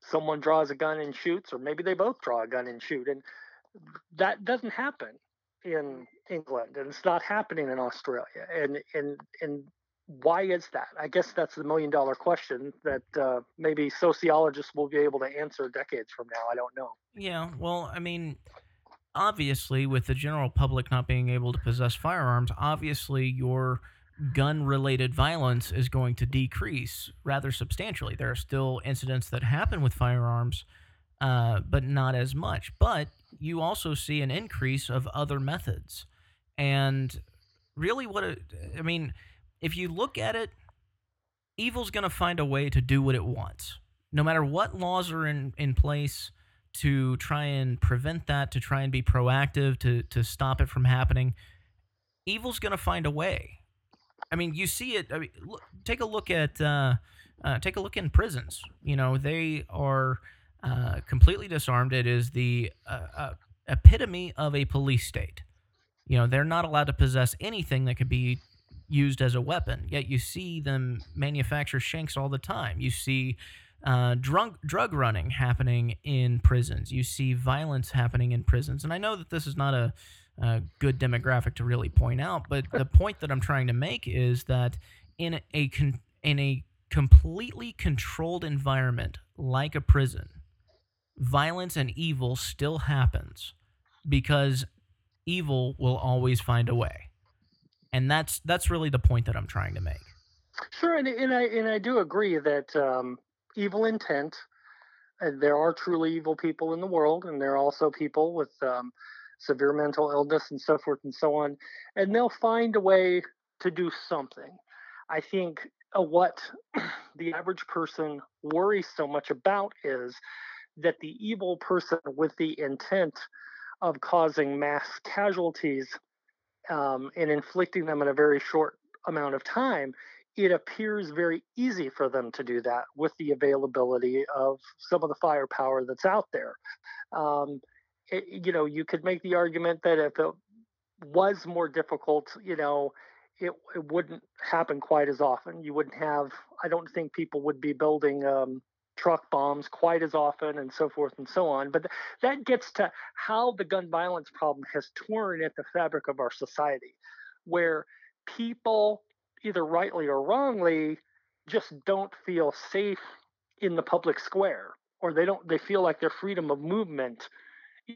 someone draws a gun and shoots or maybe they both draw a gun and shoot and that doesn't happen in england and it's not happening in australia and and and why is that? I guess that's the million dollar question that uh, maybe sociologists will be able to answer decades from now. I don't know. Yeah, well, I mean, obviously, with the general public not being able to possess firearms, obviously your gun related violence is going to decrease rather substantially. There are still incidents that happen with firearms, uh, but not as much. But you also see an increase of other methods. And really, what it, I mean, if you look at it, evil's going to find a way to do what it wants. No matter what laws are in, in place to try and prevent that, to try and be proactive, to, to stop it from happening, evil's going to find a way. I mean, you see it. I mean, look, take a look at uh, uh, take a look in prisons. You know, they are uh, completely disarmed. It is the uh, uh, epitome of a police state. You know, they're not allowed to possess anything that could be used as a weapon. Yet you see them manufacture shanks all the time. You see uh, drug drug running happening in prisons. You see violence happening in prisons, and I know that this is not a, a good demographic to really point out, but the point that I'm trying to make is that in a con- in a completely controlled environment like a prison, violence and evil still happens because evil will always find a way, and that's that's really the point that I'm trying to make. Sure, and, and I and I do agree that um, evil intent. And there are truly evil people in the world, and there are also people with um, severe mental illness and so forth and so on. And they'll find a way to do something. I think uh, what the average person worries so much about is that the evil person with the intent of causing mass casualties um, and inflicting them in a very short amount of time it appears very easy for them to do that with the availability of some of the firepower that's out there. Um, it, you know, you could make the argument that if it was more difficult, you know, it, it wouldn't happen quite as often. You wouldn't have, I don't think people would be building um, truck bombs quite as often and so forth and so on. But th- that gets to how the gun violence problem has torn at the fabric of our society, where people either rightly or wrongly, just don't feel safe in the public square, or they don't they feel like their freedom of movement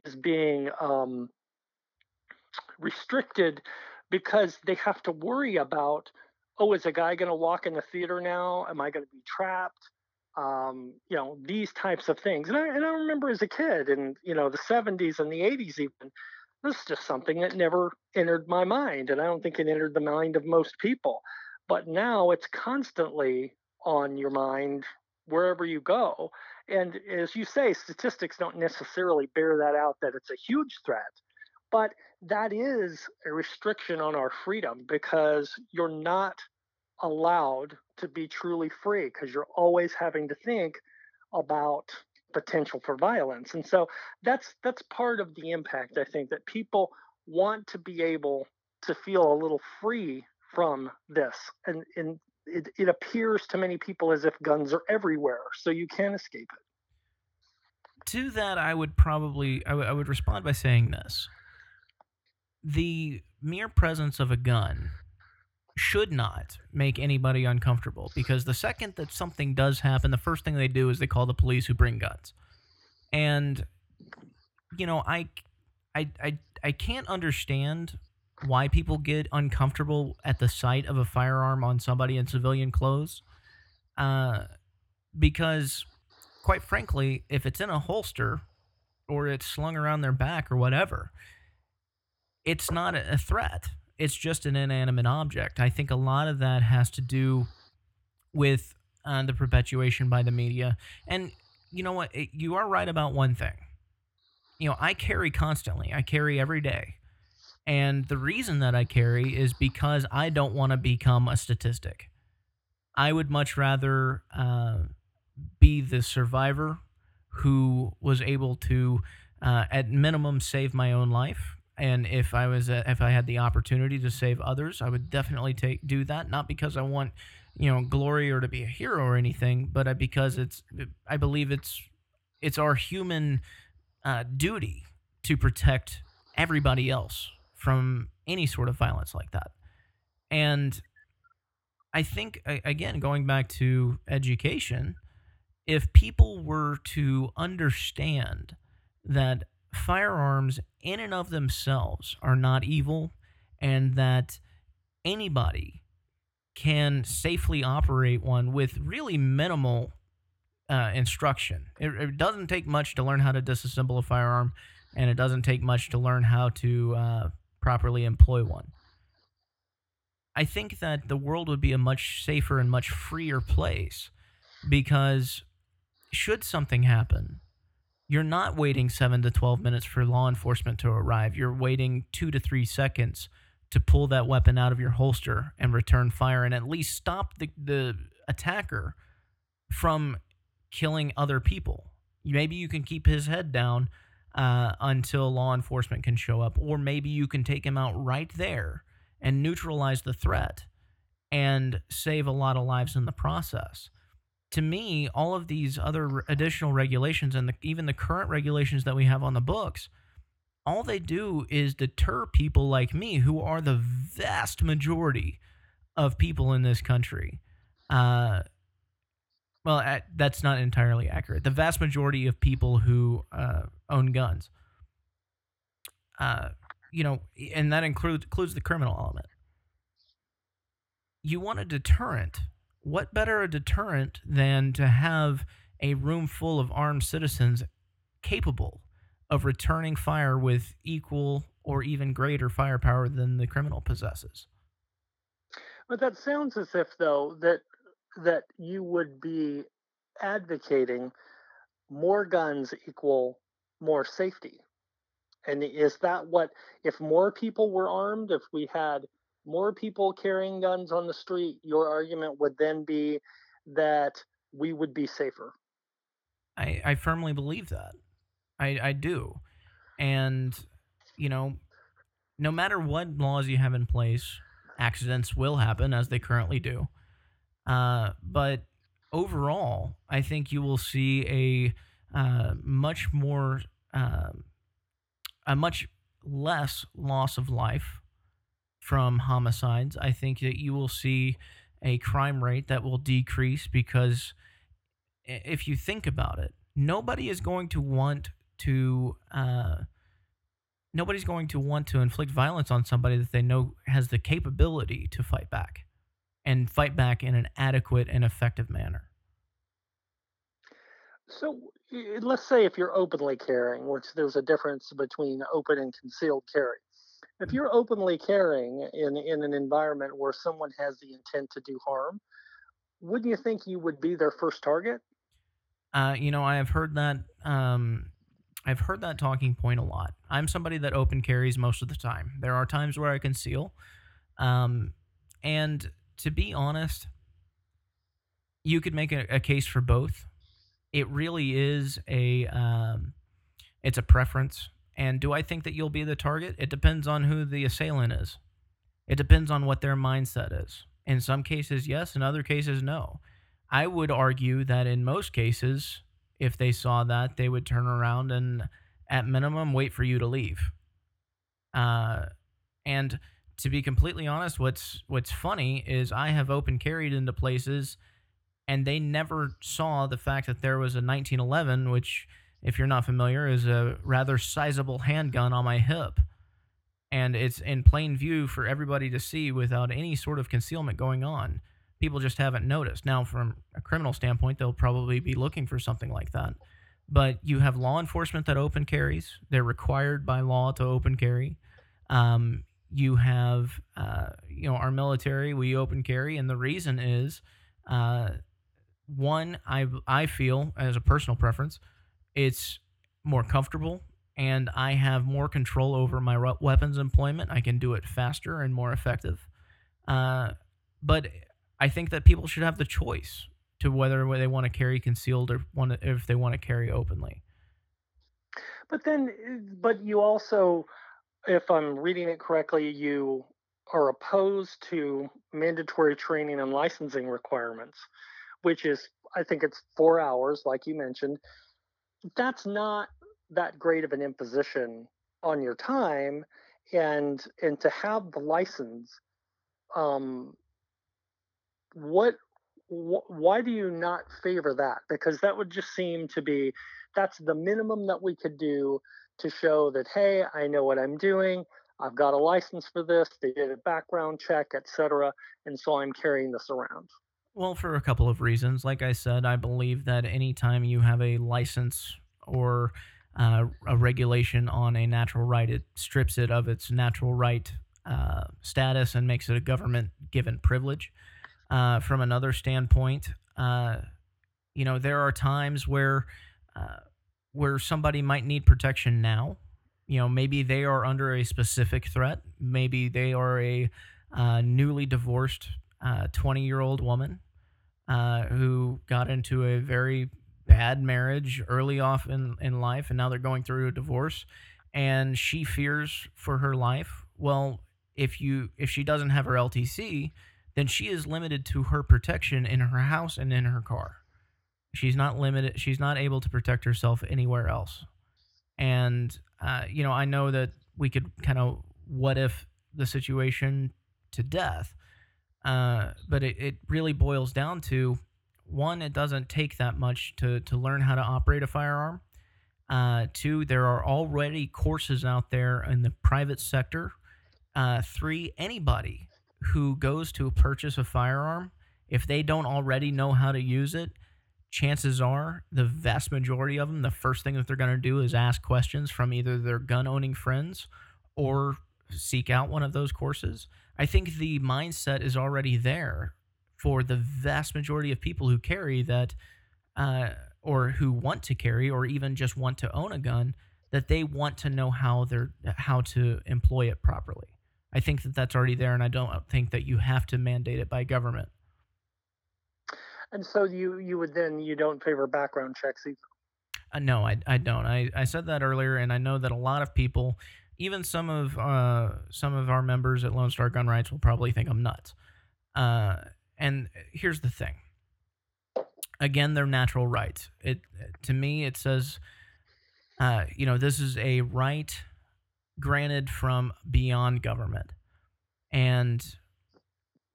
is being um, restricted because they have to worry about oh is a guy going to walk in the theater now am i going to be trapped um, you know these types of things and I, and I remember as a kid in you know the 70s and the 80s even this is just something that never entered my mind, and I don't think it entered the mind of most people. But now it's constantly on your mind wherever you go. And as you say, statistics don't necessarily bear that out that it's a huge threat, but that is a restriction on our freedom because you're not allowed to be truly free because you're always having to think about potential for violence. And so that's that's part of the impact I think that people want to be able to feel a little free from this. And and it, it appears to many people as if guns are everywhere, so you can't escape it. To that, I would probably I, w- I would respond by saying this: the mere presence of a gun should not make anybody uncomfortable because the second that something does happen, the first thing they do is they call the police who bring guns. And you know, I I I I can't understand why people get uncomfortable at the sight of a firearm on somebody in civilian clothes. Uh because quite frankly, if it's in a holster or it's slung around their back or whatever, it's not a threat it's just an inanimate object. I think a lot of that has to do with uh, the perpetuation by the media. And you know what? It, you are right about one thing. You know, I carry constantly, I carry every day. And the reason that I carry is because I don't want to become a statistic. I would much rather uh, be the survivor who was able to, uh, at minimum, save my own life and if I was a, if I had the opportunity to save others, I would definitely take do that. Not because I want you know glory or to be a hero or anything, but because it's I believe it's it's our human uh, duty to protect everybody else from any sort of violence like that. And I think again going back to education, if people were to understand that firearms in and of themselves are not evil and that anybody can safely operate one with really minimal uh, instruction. It, it, doesn't take much to learn how to disassemble a firearm, and it doesn't take much to learn how to uh, properly employ one. I think that the world would be a much safer and much freer place because should something happen, you're not waiting seven to 12 minutes for law enforcement to arrive. You're waiting two to three seconds to pull that weapon out of your holster and return fire and at least stop the, the attacker from killing other people. Maybe you can keep his head down uh, until law enforcement can show up, or maybe you can take him out right there and neutralize the threat and save a lot of lives in the process. To me, all of these other additional regulations and the, even the current regulations that we have on the books, all they do is deter people like me, who are the vast majority of people in this country. Uh, well, that's not entirely accurate. The vast majority of people who uh, own guns, uh, you know, and that includes includes the criminal element. You want a deterrent. What better a deterrent than to have a room full of armed citizens capable of returning fire with equal or even greater firepower than the criminal possesses? But that sounds as if, though, that that you would be advocating more guns equal more safety. And is that what, if more people were armed, if we had more people carrying guns on the street, your argument would then be that we would be safer? I, I firmly believe that. I, I do. And, you know, no matter what laws you have in place, accidents will happen as they currently do. Uh, but overall, I think you will see a uh, much more, uh, a much less loss of life from homicides. I think that you will see a crime rate that will decrease because if you think about it, nobody is going to want to. Uh, nobody's going to want to inflict violence on somebody that they know has the capability to fight back and fight back in an adequate and effective manner. So let's say if you're openly carrying, which there's a difference between open and concealed carry. If you're openly carrying in, in an environment where someone has the intent to do harm, wouldn't you think you would be their first target? Uh, you know, I have heard that. Um, I've heard that talking point a lot. I'm somebody that open carries most of the time. There are times where I conceal, um, and to be honest, you could make a, a case for both. It really is a um, it's a preference. And do I think that you'll be the target? It depends on who the assailant is. It depends on what their mindset is. In some cases, yes. In other cases, no. I would argue that in most cases, if they saw that, they would turn around and, at minimum, wait for you to leave. Uh, and to be completely honest, what's what's funny is I have open carried into places and they never saw the fact that there was a 1911, which, if you're not familiar, is a rather sizable handgun on my hip. And it's in plain view for everybody to see without any sort of concealment going on. People just haven't noticed. Now, from a criminal standpoint, they'll probably be looking for something like that. But you have law enforcement that open carries, they're required by law to open carry. Um, you have uh, you know our military we open carry and the reason is uh, one i i feel as a personal preference it's more comfortable and i have more control over my weapons employment i can do it faster and more effective uh, but i think that people should have the choice to whether they want to carry concealed or want to, if they want to carry openly but then but you also if I'm reading it correctly, you are opposed to mandatory training and licensing requirements, which is, I think it's four hours, like you mentioned. That's not that great of an imposition on your time, and and to have the license, um, what, wh- why do you not favor that? Because that would just seem to be that's the minimum that we could do to show that hey i know what i'm doing. I've got a license for this. They did a background check etc and so i'm carrying this around well for a couple of reasons like i said i believe that anytime you have a license or uh, a regulation on a natural right it strips it of its natural right uh, status and makes it a government given privilege uh, from another standpoint uh, you know there are times where uh, where somebody might need protection now. You know, maybe they are under a specific threat. Maybe they are a uh, newly divorced 20 uh, year old woman uh, who got into a very bad marriage early off in, in life, and now they're going through a divorce, and she fears for her life. Well, if you if she doesn't have her LTC, then she is limited to her protection in her house and in her car. She's not limited. She's not able to protect herself anywhere else. And uh, you know, I know that we could kind of what if the situation to death, uh, but it, it really boils down to one. It doesn't take that much to to learn how to operate a firearm. Uh, two, there are already courses out there in the private sector. Uh, three, anybody who goes to purchase a firearm, if they don't already know how to use it, chances are the vast majority of them, the first thing that they're going to do is ask questions from either their gun owning friends or seek out one of those courses. I think the mindset is already there for the vast majority of people who carry that, uh, or who want to carry, or even just want to own a gun, that they want to know how they're how to employ it properly. I think that that's already there, and I don't think that you have to mandate it by government. And so you you would then you don't favor background checks either. Uh, no, I, I don't. I, I said that earlier, and I know that a lot of people, even some of uh, some of our members at Lone Star Gun Rights, will probably think I'm nuts. Uh, and here's the thing. Again, they're natural rights. It to me, it says, uh, you know, this is a right granted from beyond government, and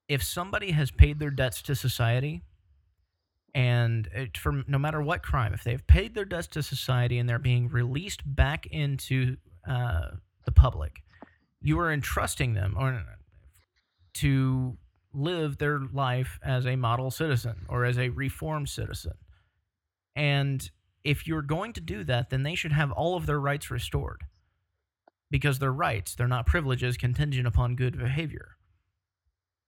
if somebody has paid their debts to society, and it, for no matter what crime, if they've paid their debts to society and they're being released back into uh, the public, you are entrusting them or to live their life as a model citizen or as a reformed citizen. And if you're going to do that, then they should have all of their rights restored because they're rights, they're not privileges contingent upon good behavior.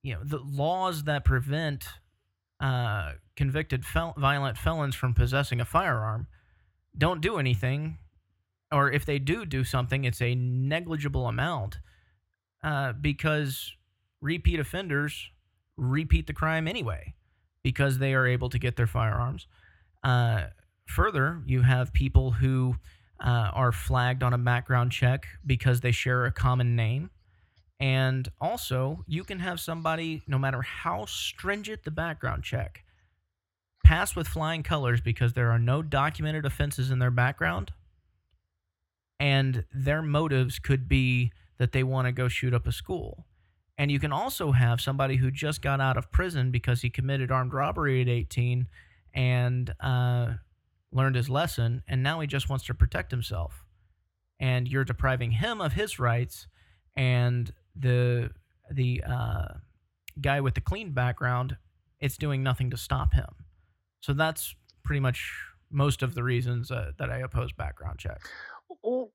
You know, the laws that prevent uh, convicted fel- violent felons from possessing a firearm don't do anything, or if they do do something, it's a negligible amount uh, because repeat offenders repeat the crime anyway because they are able to get their firearms. Uh, further, you have people who uh, are flagged on a background check because they share a common name. And also, you can have somebody, no matter how stringent the background check, pass with flying colors because there are no documented offenses in their background. And their motives could be that they want to go shoot up a school. And you can also have somebody who just got out of prison because he committed armed robbery at 18 and uh, learned his lesson, and now he just wants to protect himself. And you're depriving him of his rights, and the the uh, guy with the clean background, it's doing nothing to stop him. So that's pretty much most of the reasons uh, that I oppose background checks. Well,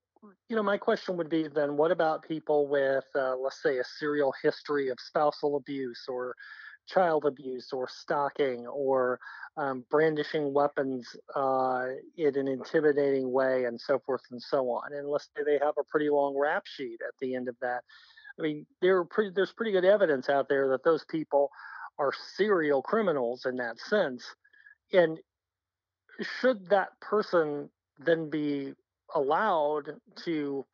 you know, my question would be then what about people with, uh, let's say, a serial history of spousal abuse or child abuse or stalking or um, brandishing weapons uh, in an intimidating way and so forth and so on? And let's say they have a pretty long rap sheet at the end of that. I mean, pretty, there's pretty good evidence out there that those people are serial criminals in that sense. And should that person then be allowed to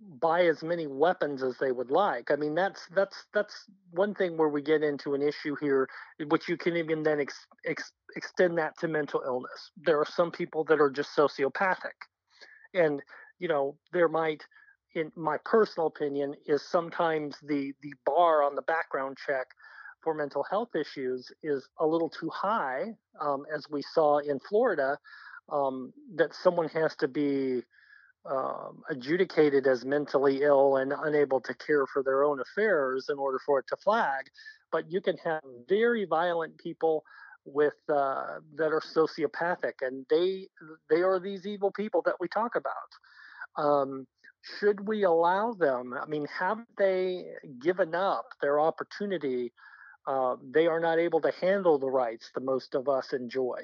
buy as many weapons as they would like. I mean, that's that's that's one thing where we get into an issue here, which you can even then ex, ex, extend that to mental illness. There are some people that are just sociopathic, and you know there might, in my personal opinion, is sometimes the the bar on the background check for mental health issues is a little too high, um, as we saw in Florida um, that someone has to be um, adjudicated as mentally ill and unable to care for their own affairs in order for it to flag. But you can have very violent people with uh, that are sociopathic, and they they are these evil people that we talk about. Um, should we allow them? I mean, have they given up their opportunity? Uh, they are not able to handle the rights that most of us enjoy.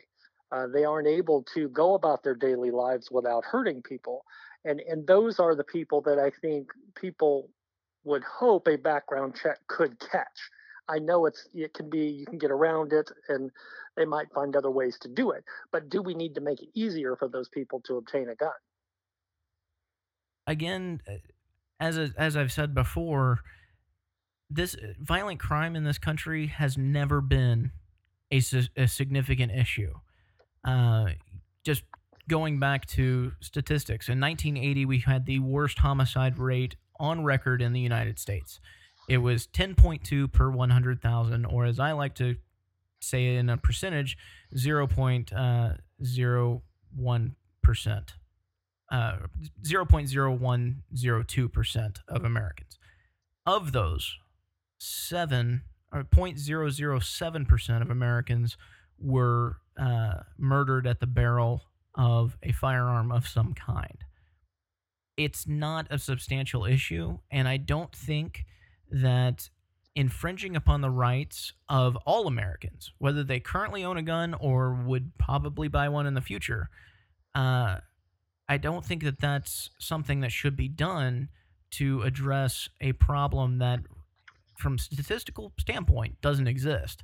Uh, they aren't able to go about their daily lives without hurting people. And, and those are the people that I think people would hope a background check could catch. I know it's it can be you can get around it and they might find other ways to do it. But do we need to make it easier for those people to obtain a gun? Again, uh, as a, as I've said before, this uh, violent crime in this country has never been a, a significant issue Uh, just going back to statistics, in 1980, we had the worst homicide rate on record in the United States. It was 10.2 per 100,000, or as I like to say in a percentage, 0.01%. Uh, 0.0102% of Americans. Of those, seven or 0.007% of Americans were uh, murdered at the barrel of a firearm of some kind. It's not a substantial issue, and I don't think that infringing upon the rights of all Americans, whether they currently own a gun or would probably buy one in the future, uh, I don't think that that's something that should be done to address a problem that, from statistical standpoint, doesn't exist.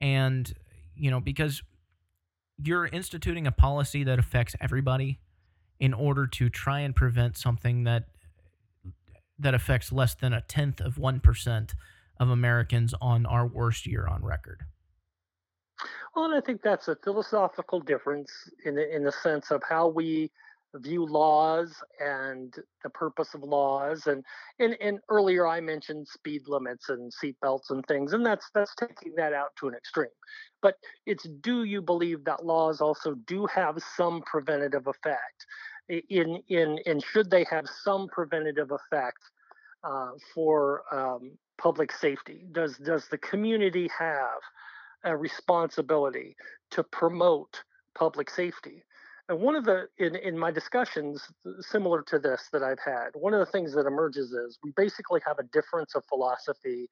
And you know, because you're instituting a policy that affects everybody in order to try and prevent something that that affects less than a tenth of one percent of Americans on our worst year on record. Well, and I think that's a philosophical difference in the, in the sense of how we view laws and the purpose of laws and, and and earlier I mentioned speed limits and seatbelts and things and that's that's taking that out to an extreme. But it's do you believe that laws also do have some preventative effect? In in and should they have some preventative effect uh, for um, public safety? Does does the community have a responsibility to promote public safety and one of the in in my discussions similar to this that I've had, one of the things that emerges is we basically have a difference of philosophy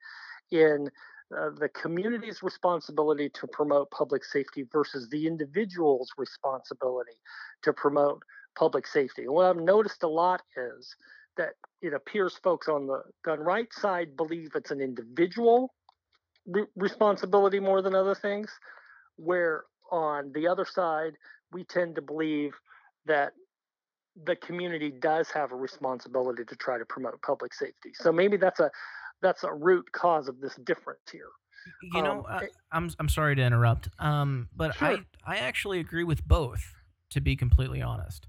in uh, the community's responsibility to promote public safety versus the individual's responsibility to promote public safety. What I've noticed a lot is that it appears folks on the gun rights side believe it's an individual re- responsibility more than other things, where on the other side, we tend to believe that the community does have a responsibility to try to promote public safety. So maybe that's a that's a root cause of this difference here. You know, um, I, I'm I'm sorry to interrupt, um, but sure. I I actually agree with both. To be completely honest,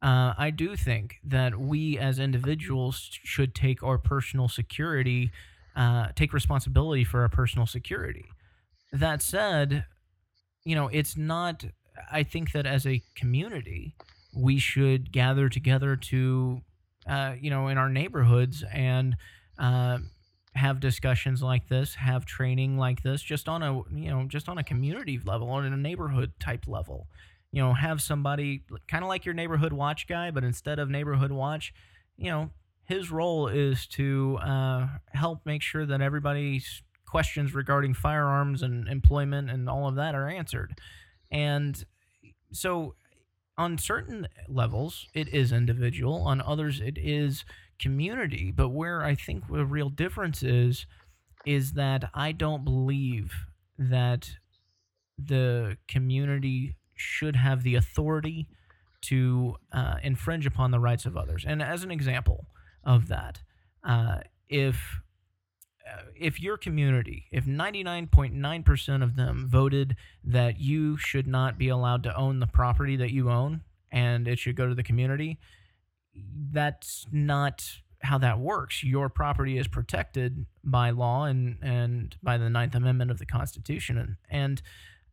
uh, I do think that we as individuals should take our personal security, uh, take responsibility for our personal security. That said, you know, it's not I think that as a community, we should gather together to, uh, you know, in our neighborhoods and uh, have discussions like this, have training like this, just on a, you know, just on a community level, on a neighborhood type level. You know, have somebody kind of like your neighborhood watch guy, but instead of neighborhood watch, you know, his role is to uh, help make sure that everybody's questions regarding firearms and employment and all of that are answered. And so on certain levels, it is individual. On others, it is community. But where I think the real difference is, is that I don't believe that the community should have the authority to uh, infringe upon the rights of others. And as an example of that, uh, if if your community, if 99.9% of them voted that you should not be allowed to own the property that you own and it should go to the community, that's not how that works. Your property is protected by law and, and by the Ninth Amendment of the Constitution. And, and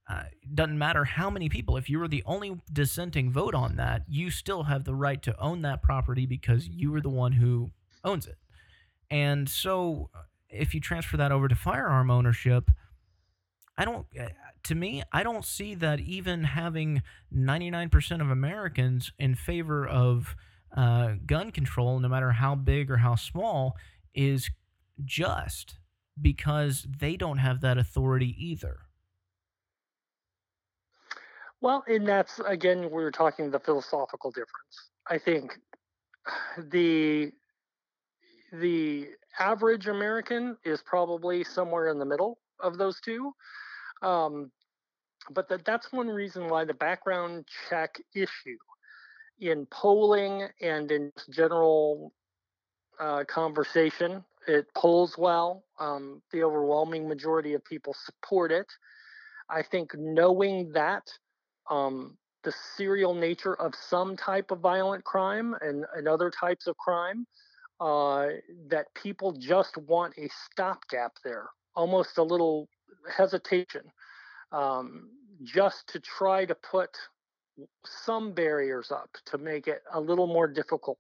uh, doesn't matter how many people, if you were the only dissenting vote on that, you still have the right to own that property because you were the one who owns it. And so if you transfer that over to firearm ownership, I don't, eh, to me, I don't see that even having 99% of Americans in favor of uh, gun control, no matter how big or how small, is just because they don't have that authority either. Well, and that's again, we are talking the philosophical difference. I think the the average American is probably somewhere in the middle of those two. Um, but that, that's one reason why the background check issue in polling and in general uh, conversation, it polls well. Um, the overwhelming majority of people support it. I think knowing that um, the serial nature of some type of violent crime and, and other types of crime uh, that people just want a stopgap there, almost a little hesitation, um, just to try to put some barriers up to make it a little more difficult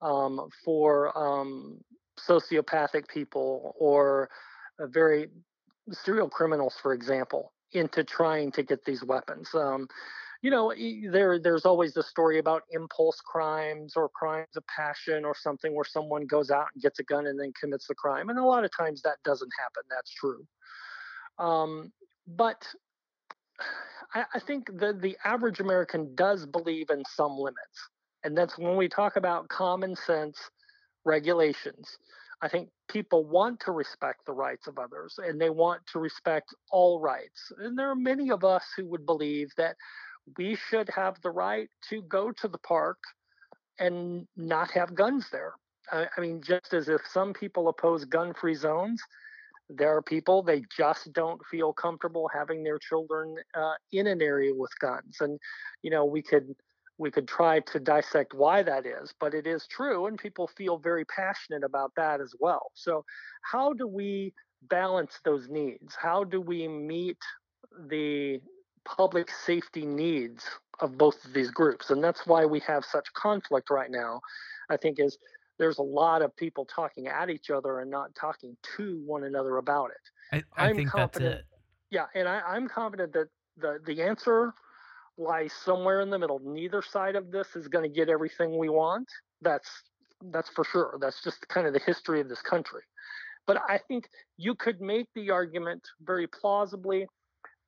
um, for um, sociopathic people or very serial criminals, for example, into trying to get these weapons. Um, you know, there there's always the story about impulse crimes or crimes of passion or something where someone goes out and gets a gun and then commits the crime, and a lot of times that doesn't happen. That's true. Um, but I, I think the the average American does believe in some limits, and that's when we talk about common sense regulations. I think people want to respect the rights of others and they want to respect all rights. And there are many of us who would believe that we should have the right to go to the park and not have guns there. I, I mean, just as if some people oppose gun free zones, there are people they just don't feel comfortable having their children uh, in an area with guns. And you know we could we could try to dissect why that is but it is true and people feel very passionate about that as well. So how do we balance those needs? How do we meet the public safety needs of both of these groups and that's why we have such conflict right now i think is there's a lot of people talking at each other and not talking to one another about it. I, I am think confident, that's it. Yeah and I, i'm confident that the the answer lies somewhere in the middle. Neither side of this is going to get everything we want. That's that's for sure. That's just kind of the history of this country. But i think you could make the argument very plausibly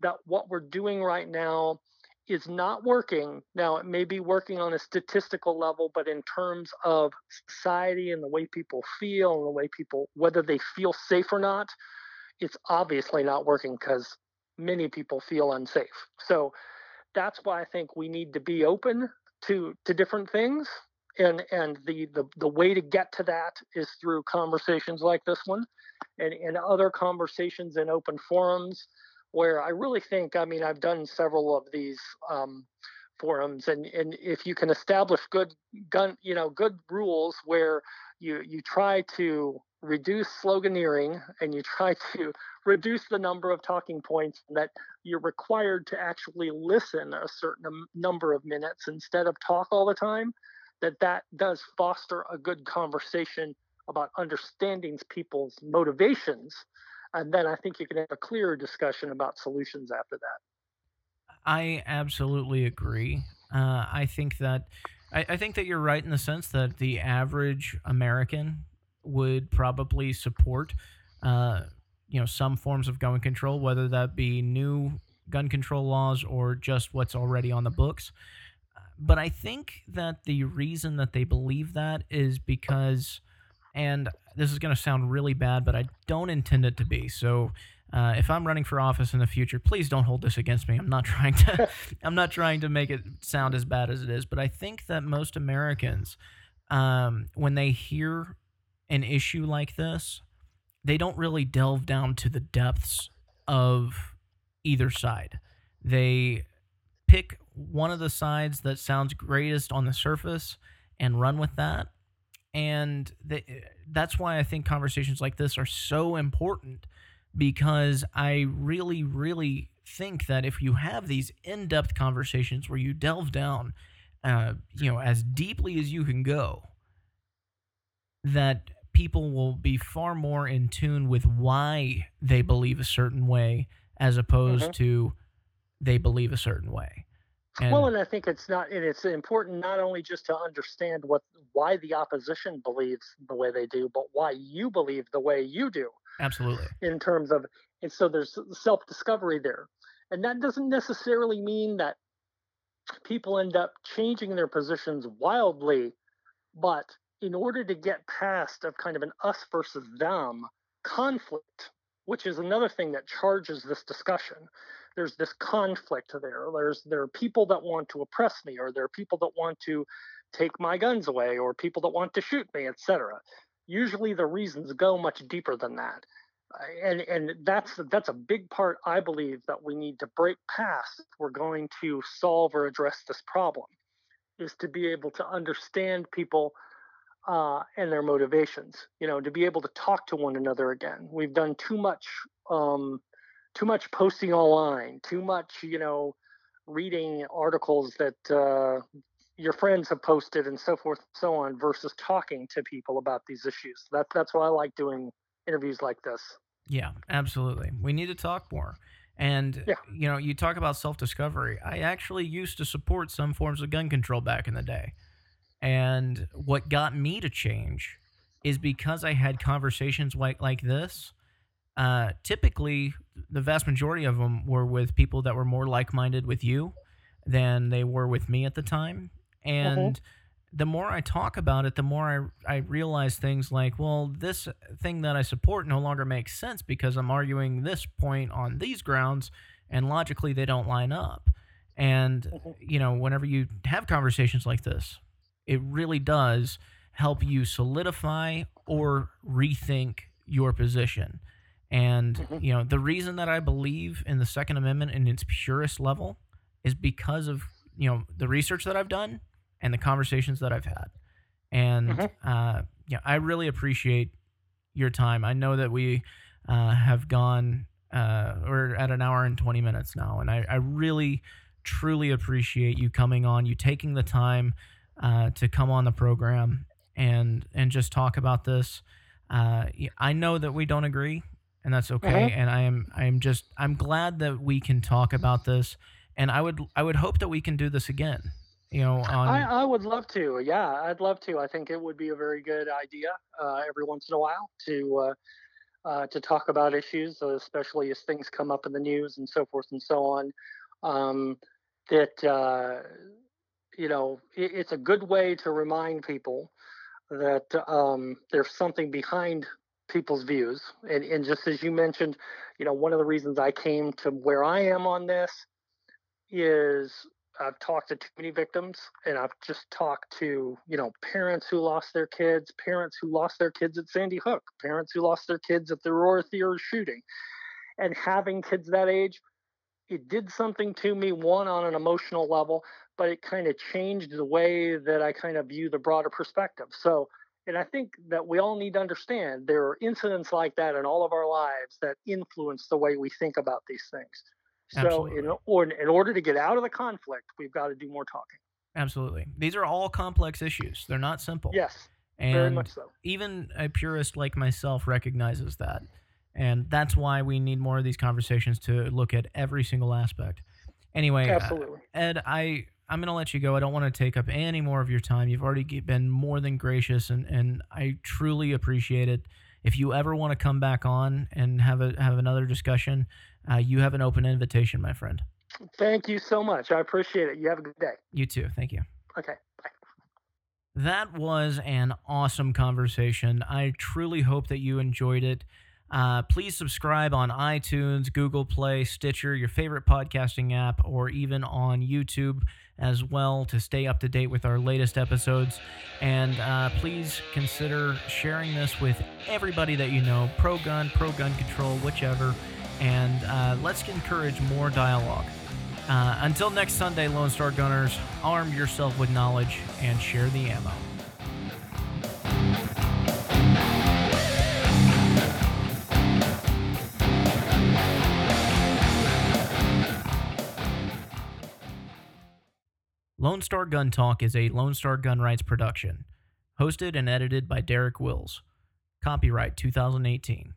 that what we're doing right now is not working. Now, it may be working on a statistical level, but in terms of society and the way people feel and the way people, whether they feel safe or not, it's obviously not working because many people feel unsafe. So that's why I think we need to be open to to different things. And and the the, the way to get to that is through conversations like this one and, and other conversations in open forums where I really think, I mean, I've done several of these um, forums, and and if you can establish good gun, you know, good rules where you you try to reduce sloganeering and you try to reduce the number of talking points that you're required to actually listen a certain number of minutes instead of talk all the time that that does foster a good conversation about understanding people's motivations and then I think you can have a clearer discussion about solutions after that. I absolutely agree. Uh, I think that I, I, think that you're right in the sense that the average American would probably support, uh, you know, some forms of gun control, whether that be new gun control laws or just what's already on the books. But I think that the reason that they believe that is because and this is going to sound really bad, but I don't intend it to be. So uh, if I'm running for office in the future, please don't hold this against me. I'm not trying to I'm not trying to make it sound as bad as it is, but I think that most Americans, um, when they hear an issue like this, they don't really delve down to the depths of either side. They pick one of the sides that sounds greatest on the surface and run with that and that's why I think conversations like this are so important because I really, really think that if you have these in depth conversations where you delve down, uh, you know, as deeply as you can go, that people will be far more in tune with why they believe a certain way as opposed mm-hmm. to they believe a certain way. And well, and I think it's not, and it's important not only just to understand what why the opposition believes the way they do, but why you believe the way you do. Absolutely. In terms of, and so there's self discovery there, and that doesn't necessarily mean that people end up changing their positions wildly, but in order to get past of kind of an us versus them conflict, which is another thing that charges this discussion there's this conflict there. There's there are people that want to oppress me, or there are people that want to take my guns away, or people that want to shoot me, etc. Usually, the reasons go much deeper than that. and and that's that's a big part I believe that we need to break past. We're going to solve or address this problem, is to be able to understand people uh, and their motivations. You know, to be able to talk to one another again. We've done too much, um, too much posting online, too much, you know, reading articles that uh, your friends have posted and so forth and so on, versus talking to people about these issues. That's that's why I like doing interviews like this. Yeah, absolutely. We need to talk more. And Yeah. you know, you talk about self-discovery. I actually used to support some forms of gun control back in the day. And what got me to change is because I had conversations like like this. Uh, typically, the vast majority of them were with people that were more like-minded with you than they were with me at the time. And the more I talk about it, the more I, I realize things like, well, this thing that I support no longer makes sense because I'm arguing this point on these grounds, and logically they don't line up. And, Mhm. you know, whenever you have conversations like this, it really does help you solidify or rethink your position. And, Mhm. you know, the reason that I believe in the Second Amendment in its purest level is because of, you know, the research that I've done and the conversations that I've had. And Mhm. uh, yeah, I really appreciate your time. I know that we uh, have gone, uh, we're at an hour and 20 minutes now. And I, I really, truly appreciate you coming on, you taking the time uh, to come on the program and, and just talk about this. Uh, I know that we don't agree, and that's okay. Mhm. And I am, I am just, I'm glad that we can talk about this. And I would, I would hope that we can do this again. You know, on I, I would love to. Yeah, I'd love to. I think it would be a very good idea uh, every once in a while to uh, uh, to talk about issues, uh, especially as things come up in the news and so forth and so on. Um, that uh, you know, it, it's a good way to remind people that um, there's something behind people's views. And, and just as you mentioned, you know, one of the reasons I came to where I am on this is I've talked to too many victims and I've just talked to, you know, parents who lost their kids, parents who lost their kids at Sandy Hook, parents who lost their kids at the Aurora Theater shooting. And having kids that age, it did something to me, one on an emotional level, but it kind of changed the way that I kind of view the broader perspective. So, and I think that we all need to understand there are incidents like that in all of our lives that influence the way we think about these things. So, in, or, in order to get out of the conflict, we've got to do more talking. Absolutely. These are all complex issues. They're not simple. Yes, and very much so. even a purist like myself recognizes that. And that's why we need more of these conversations to look at every single aspect. Anyway, uh, Absolutely. Ed, I I'm going to let you go. I don't want to take up any more of your time. You've already been more than gracious and and I truly appreciate it. If you ever want to come back on and have a have another discussion, uh, you have an open invitation, my friend. Thank you so much. I appreciate it. You have a good day. You too. Thank you. Okay. Bye. That was an awesome conversation. I truly hope that you enjoyed it. Uh, please subscribe on iTunes, Google Play, Stitcher, your favorite podcasting app, or even on YouTube as well to stay up to date with our latest episodes. And uh, please consider sharing this with everybody that you know pro gun, pro gun control, whichever. And uh, let's encourage more dialogue. Uh, until next Sunday, Lone Star Gunners, arm yourself with knowledge and share the ammo. Lone Star Gun Talk is a Lone Star Gun Rights production, hosted and edited by Derek Wills. Copyright 2018.